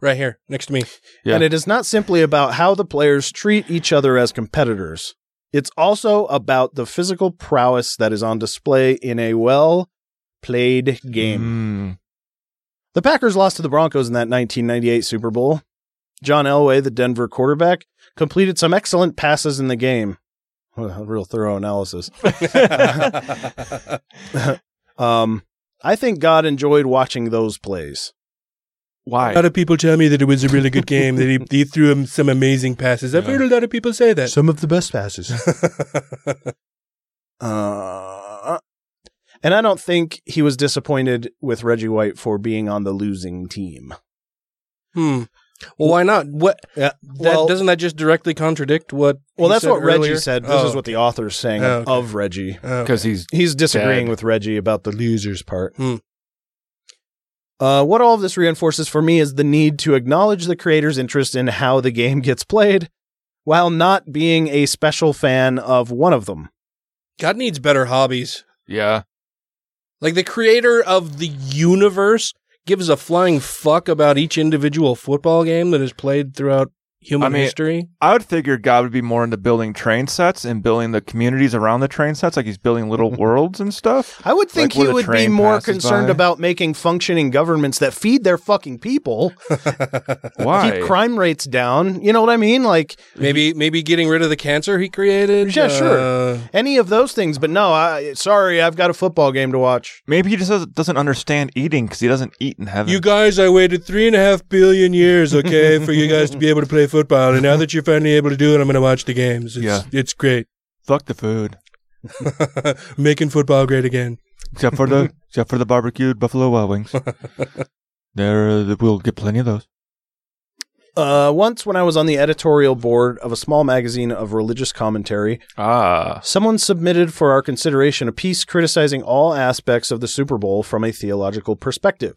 Right here, next to me. Yeah. And it is not simply about how the players treat each other as competitors. It's also about the physical prowess that is on display in a well played game. Mm. The Packers lost to the Broncos in that 1998 Super Bowl. John Elway, the Denver quarterback, completed some excellent passes in the game. Well, a real thorough analysis. um, I think God enjoyed watching those plays. Why? A lot of people tell me that it was a really good game. that he, he threw him some amazing passes. I've heard a lot of people say that. Some of the best passes. uh, and I don't think he was disappointed with Reggie White for being on the losing team. Hmm. Well, why not? What? Yeah. That, Well, doesn't that just directly contradict what? well, he that's said what Reggie said. This Oh, is what the author's saying Oh, of, okay. of Reggie. Oh, okay. Because he's He's disagreeing Dead. with Reggie about the losers part. Hmm. Uh, what all of this reinforces for me is the need to acknowledge the creator's interest in how the game gets played, while not being a special fan of one of them. God needs better hobbies. yeah. Like the creator of the universe gives a flying fuck about each individual football game that is played throughout human I mean, history. I would figure God would be more into building train sets and building the communities around the train sets, like he's building little worlds and stuff. I would think Like he would be more concerned by. about making functioning governments that feed their fucking people. Why? Keep crime rates down. You know what I mean? Like Maybe maybe getting rid of the cancer he created. Yeah, Uh, sure. Any of those things, but no, I sorry, I've got a football game to watch. Maybe he just doesn't, doesn't understand eating because he doesn't eat in heaven. You guys, I waited three and a half billion years, okay, for you guys to be able to play football, and now that you're finally able to do it, I'm going to watch the games. It's, Yeah. it's great. Fuck the food. Making football great again. except for the except for the barbecued Buffalo Wild Wings. there, uh, we'll get plenty of those. Uh, once when I was on the editorial board of a small magazine of religious commentary, Ah, someone submitted for our consideration a piece criticizing all aspects of the Super Bowl from a theological perspective.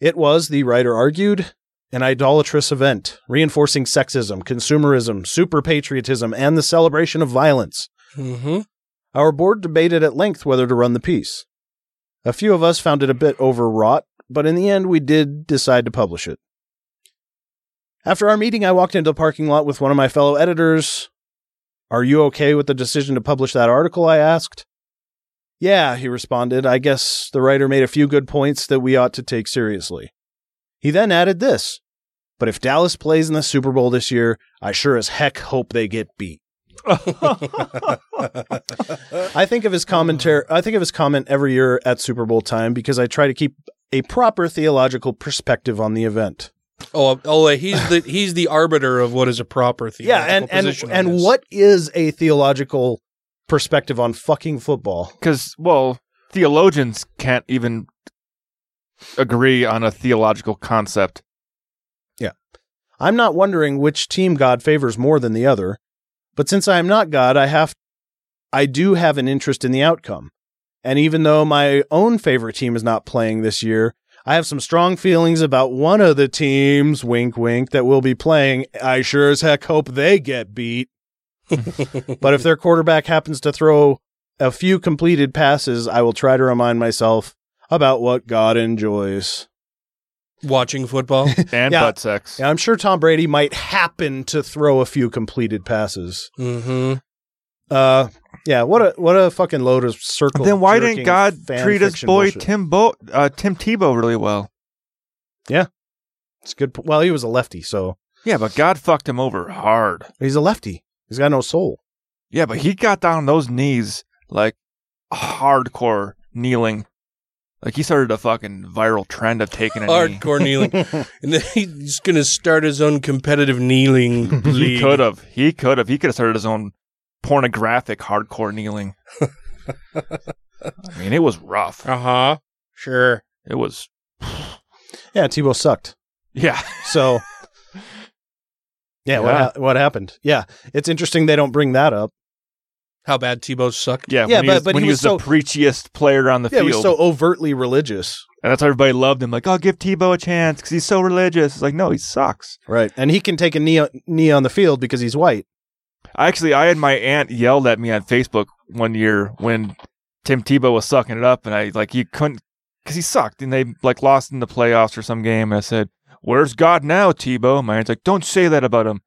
It was, the writer argued, an idolatrous event, reinforcing sexism, consumerism, super patriotism, and the celebration of violence. Mm-hmm. Our board debated at length whether to run the piece. A few of us found it a bit overwrought, but in the end, we did decide to publish it. After our meeting, I walked into the parking lot with one of my fellow editors. Are you okay with the decision to publish that article? I asked. Yeah, he responded. I guess the writer made a few good points that we ought to take seriously. He then added this But if Dallas plays in the Super Bowl this year, I sure as heck hope they get beat. I think of his commentary. I think of his comment every year at Super Bowl time because I try to keep a proper theological perspective on the event. Oh, oh, he's the he's the arbiter of what is a proper Yeah, theological and and position on and this. what is a theological perspective on fucking football? because well, theologians can't even agree on a theological concept. I'm not wondering which team God favors more than the other, but since I am not God, I have I do have an interest in the outcome. And even though my own favorite team is not playing this year, I have some strong feelings about one of the teams, wink wink, that will be playing. I sure as heck hope they get beat. but if their quarterback happens to throw a few completed passes, I will try to remind myself about what God enjoys. Watching football. And Yeah. butt sex. Yeah, I'm sure Tom Brady might happen to throw a few completed passes. mm-hmm. Uh, yeah, what a what a fucking load of circle. Then why didn't God treat his boy bullshit. Tim Bo- uh, Tim Tebow really well? Yeah, it's good. p- Well, he was a lefty, so Yeah, but God fucked him over hard. he's a lefty. He's got no soul. Yeah, but he got down on those knees like hardcore kneeling. Like he started a fucking viral trend of taking a knee. Hardcore kneeling, and then he's gonna start his own competitive kneeling He could have. He could have. He could have started his own pornographic hardcore kneeling. I mean, it was rough. Uh huh. Sure. It was. Yeah, Tebow sucked. Yeah. So, yeah, what ha- what happened? Yeah, it's interesting they don't bring that up. How bad Tebow sucked. Yeah. Yeah, when he but- was, but when he he was was, the preachiest player on the Yeah, he field, was so overtly religious, and that's why everybody loved him. Like, I'll give Tebow a chance because he's so religious. It's like, no, he sucks. right? And he can take a knee knee on the field because he's white. Actually, I had my aunt yelled at me on Facebook one year when Tim Tebow was sucking it up, and I like he couldn't because he sucked, and they like lost in the playoffs or some game. And I said, "Where's God now, Tebow?" My aunt's like, "Don't say that about him."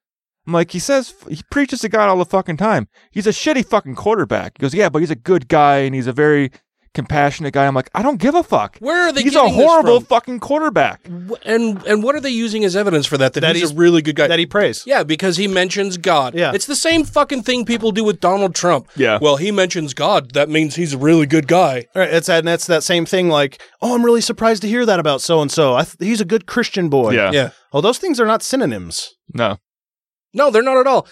I'm like, he says he preaches to God all the fucking time. He's a shitty fucking quarterback. He goes, "Yeah, but he's a good guy, and he's a very compassionate guy." I'm like, I don't give a fuck. Where are they He's a getting this horrible from? fucking quarterback. And and what are they using as evidence for that? That, That he's, he's- a really good guy. That he prays. yeah, because he mentions God. Yeah. It's the same fucking thing people do with Donald Trump. Yeah. Well, he mentions God. That means he's a really good guy. All right, it's that. That's that same thing. Like, oh, I'm really surprised to hear that about so and so. He's a good Christian boy. Yeah. Yeah. Oh, those things are not synonyms. No. No, they're not at all.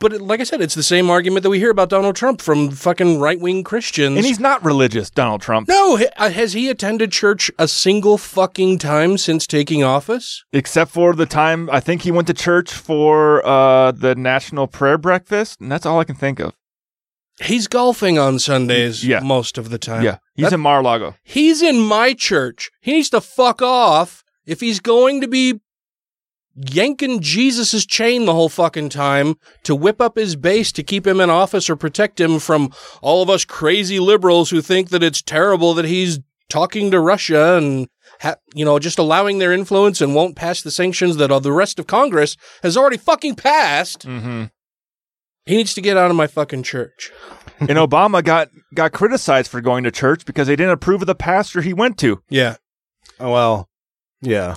But it- like I said, it's the same argument that we hear about Donald Trump from fucking right wing Christians. And he's not religious, Donald Trump. no, uh, has he attended church a single fucking time since taking office? except for the time I think he went to church for uh, the National Prayer Breakfast, and that's all I can think of. He's golfing on Sundays Yeah. most of the time. Yeah, he's That- in Mar-a-Lago. He's in my church. He needs to fuck off if he's going to be yanking Jesus's chain the whole fucking time to whip up his base to keep him in office or protect him from all of us crazy liberals who think that it's terrible that he's talking to Russia and ha- you know, just allowing their influence and won't pass the sanctions that uh, the rest of Congress has already fucking passed. Mm-hmm. He needs to get out of my fucking church. and Obama got got criticized for going to church because they didn't approve of the pastor he went to. Yeah. Oh, well, yeah.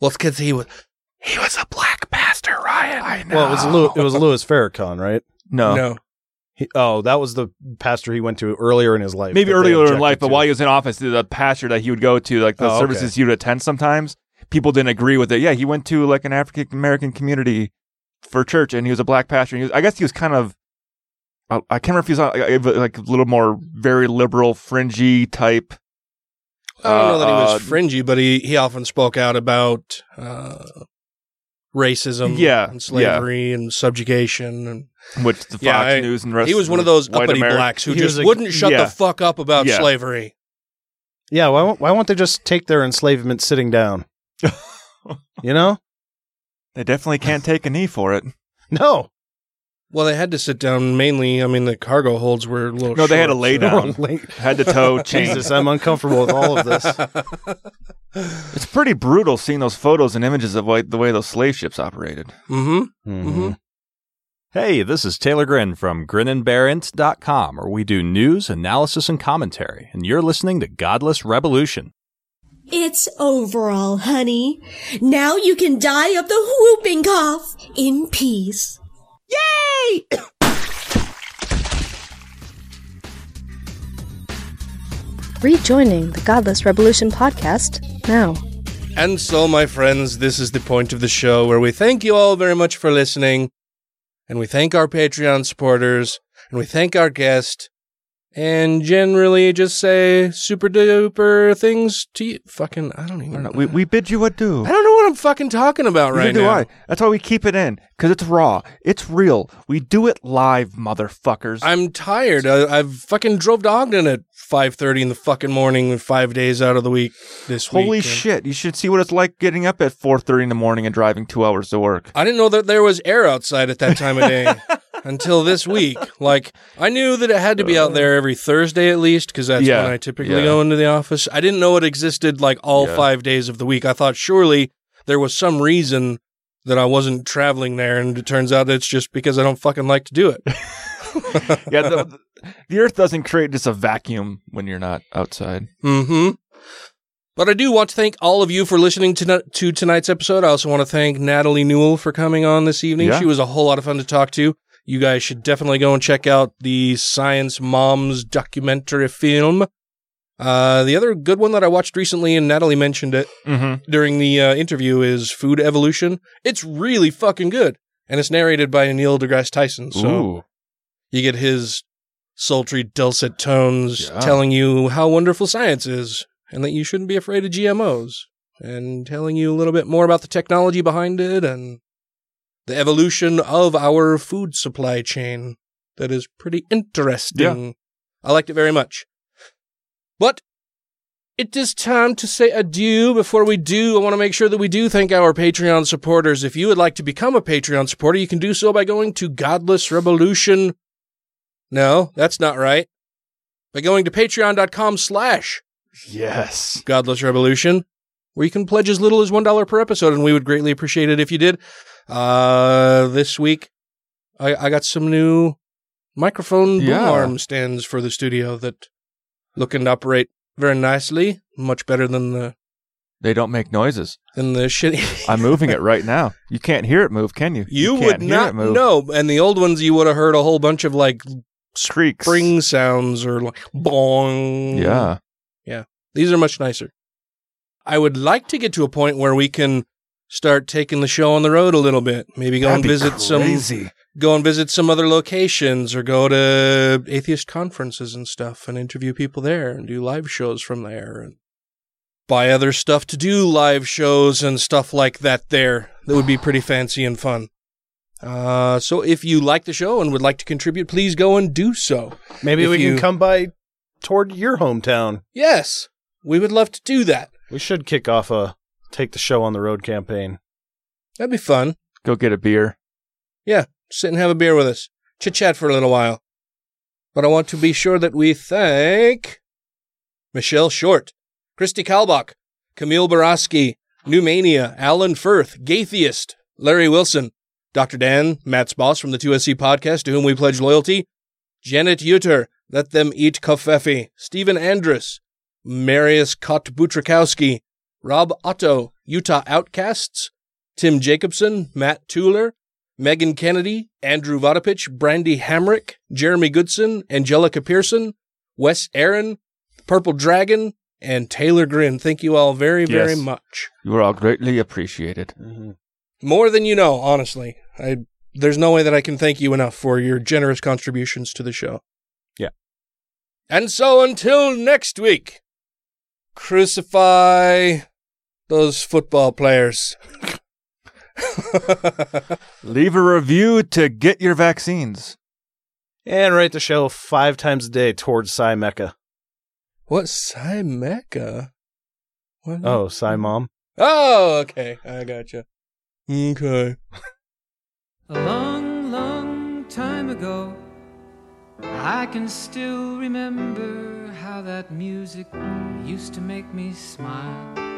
Well, it's because he was he was a black pastor, Ryan. I know. Well, it was Louis, it was Louis Farrakhan, right? No. No. He, oh, that was the pastor he went to earlier in his life. Maybe earlier in objected life, but to. while he was in office, the pastor that he would go to, like the Oh, okay. services he would attend sometimes, people didn't agree with it. Yeah, he went to like an African American community for church, and he was a black pastor. And he was, I guess he was kind of, I, I can't remember if he was uh, like a little more very liberal, fringy type. I don't know that he was uh, fringy, but he, he often spoke out about uh, racism, Yeah, and slavery, and subjugation, and Which the Fox Yeah, I- News and the rest he was one of those uppity Ameri- blacks who He just a- wouldn't shut yeah. the fuck up about Yeah. slavery. Yeah, why won't, why won't they just take their enslavement sitting down? you know? They definitely can't take a knee for it. No. Well, they had to sit down mainly. I mean, the cargo holds were a little. No, they had to short, lay so- down, head to toe. Jesus, I'm uncomfortable with all of this. It's pretty brutal seeing those photos and images of like, the way those slave ships operated. Mm-hmm. Mm-hmm. Hey, this is Taylor Grin from grinandbarents.com, where we do news, analysis, and commentary, and you're listening to Godless Revolution. It's over, all honey. Now you can die of the whooping cough in peace. Yay! Rejoining the Godless Revolution podcast And so, my friends, this is the point of the show where we thank you all very much for listening, and we thank our Patreon supporters, and we thank our guest, and generally just say super duper things to you. Fucking, I don't even know. We, we bid you adieu. I don't know what I'm fucking talking about right Neither do now. I. That's why we keep it in because it's raw. It's real. We do it live, motherfuckers. I'm tired. I, I've fucking drove to Ogden at 5:30 in the fucking morning, five days out of the week this week. Holy and shit! You should see what it's like getting up at four thirty in the morning and driving two hours to work. I didn't know that there was air outside at that time of day until this week. Like I knew that it had to be out there every Thursday at least because that's Yeah, when I typically yeah. go into the office. I didn't know it existed like all Yeah. five days of the week. I thought surely there was some reason that I wasn't traveling there, and it turns out it's just because I don't fucking like to do it. yeah, the, the Earth doesn't create just a vacuum when you're not outside. Mm-hmm. But I do want to thank all of you for listening to, to tonight's episode. I also want to thank Natalie Newell for coming on this evening. Yeah. She was a whole lot of fun to talk to. You guys should definitely go and check out the Science Moms documentary film. Uh, the other good one that I watched recently, and Natalie mentioned it Mm-hmm. during the uh, interview, is Food Evolution. It's really fucking good. And it's narrated by Neil deGrasse Tyson. So Ooh. you get his sultry, dulcet tones Yeah. telling you how wonderful science is and that you shouldn't be afraid of GMOs and telling you a little bit more about the technology behind it and the evolution of our food supply chain. That is pretty interesting. I liked it very much. But it is time to say adieu. Before we do, I want to make sure that we do thank our Patreon supporters. If you would like to become a Patreon supporter, you can do so by going to Godless Revolution. No, that's not right. By going to patreon.com slash Yes. Godless Revolution, where you can pledge as little as $1 per episode, and we would greatly appreciate it if you did. Uh, this week, I, I got some new microphone boom Yeah. arm stands for the studio that look and operate very nicely, much better than the They don't make noises. than the shitty. I'm moving it right now. You can't hear it move, can you? You, can't would hear not it move. know. And the old ones, you would have heard a whole bunch of like Creaks. spring sounds or like bong. Yeah. Yeah. These are much nicer. I would like to get to a point where we can start taking the show on the road a little bit. Maybe go That'd and visit crazy. some go and visit some other locations or go to atheist conferences and stuff and interview people there and do live shows from there and buy other stuff to do live shows and stuff like that there. That would be pretty fancy and fun. Uh, so if you like the show and would like to contribute, please go and do so. Maybe If we you- can come by toward your hometown. Yes, we would love to do that. We should kick off a take the show on the road campaign. That'd be fun. Go get a beer. Yeah, sit and have a beer with us. Chit chat for a little while. But I want to be sure that we thank Michelle Short, Christy Kalbach, Camille Baraski, Newmania, Alan Firth, Gaytheist, Larry Wilson, Dr. Dan, Matt's boss from the 2SC podcast, to whom we pledge loyalty, Janet Uter, Let Them Eat Covfefe, Stephen Andrus, Marius Kotbutrakowski, Rob Otto, Utah Outcasts, Tim Jacobson, Matt Tuller, Megan Kennedy, Andrew Vodopich, Brandy Hamrick, Jeremy Goodson, Angelica Pearson, Wes Aaron, Purple Dragon, and Taylor Grin. Thank you all very, very Yes. much. You are all greatly appreciated. Mm-hmm. More than you know, honestly. I there's no way that I can thank you enough for your generous contributions to the show. Yeah. And so until next week, crucify those football players. Leave a review to get your vaccines. And rate the show five times a day towards Psy Mecca. What's Psy Mecca? What? Oh, Psy Mom. Oh, okay. I gotcha. Okay. A long, long time ago, I can still remember how that music used to make me smile.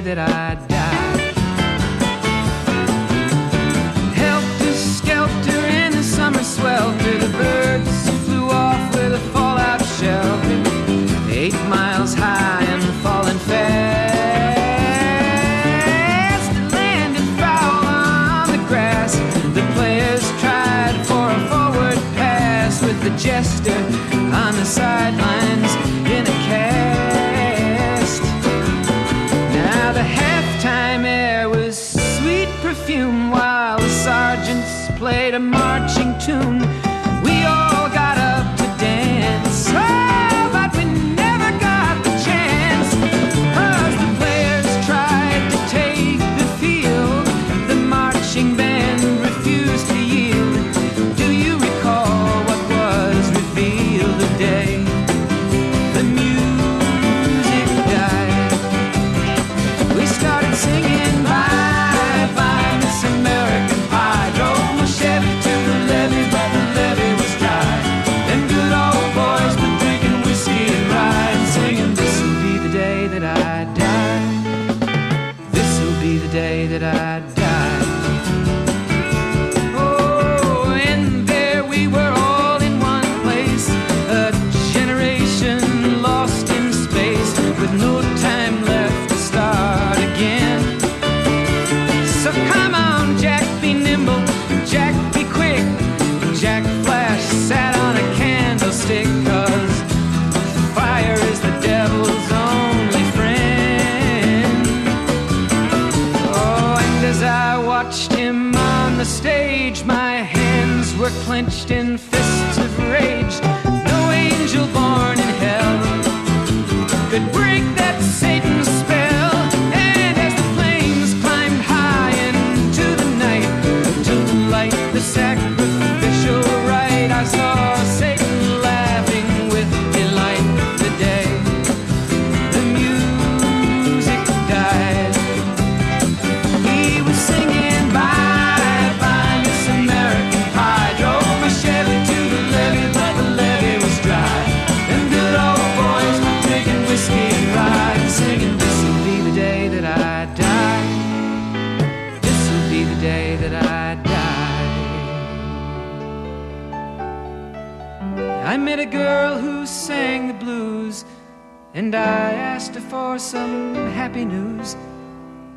That I were clenched in fists happy news.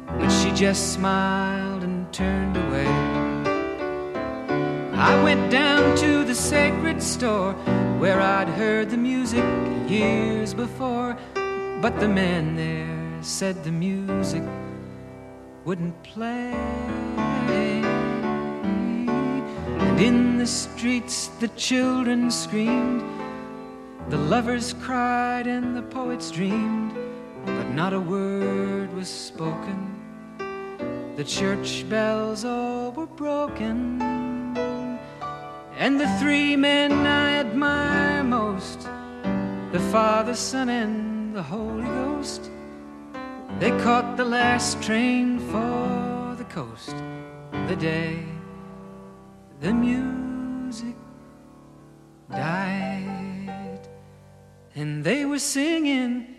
But she just smiled and turned away. I went down to the sacred store where I'd heard the music years before. But the man there said the music wouldn't play. And in the streets the children screamed, the lovers cried, and the poets dreamed. Not a word was spoken. The church bells all were broken. And the three men I admire most the Father, Son, and the Holy Ghost they caught the last train for the coast the day the music died. And they were singing,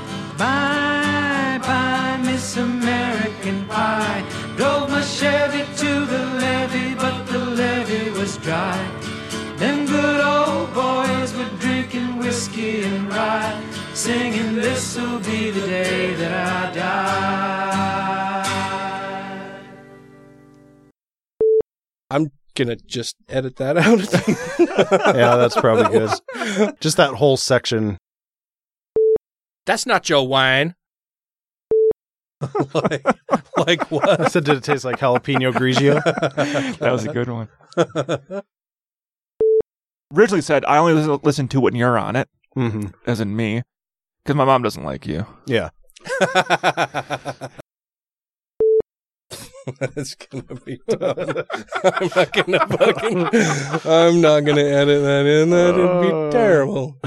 Bye, bye, Miss American Pie. Drove my Chevy to the levee, but the levee was dry. Them good old boys were drinking whiskey and rye, singing, This'll be the day that I die. I'm gonna just edit that out. yeah, that's probably good. Just that whole section. That's not Joe Wine. like, like what? I said, did it taste like jalapeno grigio? that was a good one. Originally said, I only listen, listen to when you're on it, mm-hmm. as in me, because my mom doesn't like you. Yeah. That's gonna be dumb. I'm not gonna fucking. I'm not gonna edit that in. That'd be terrible.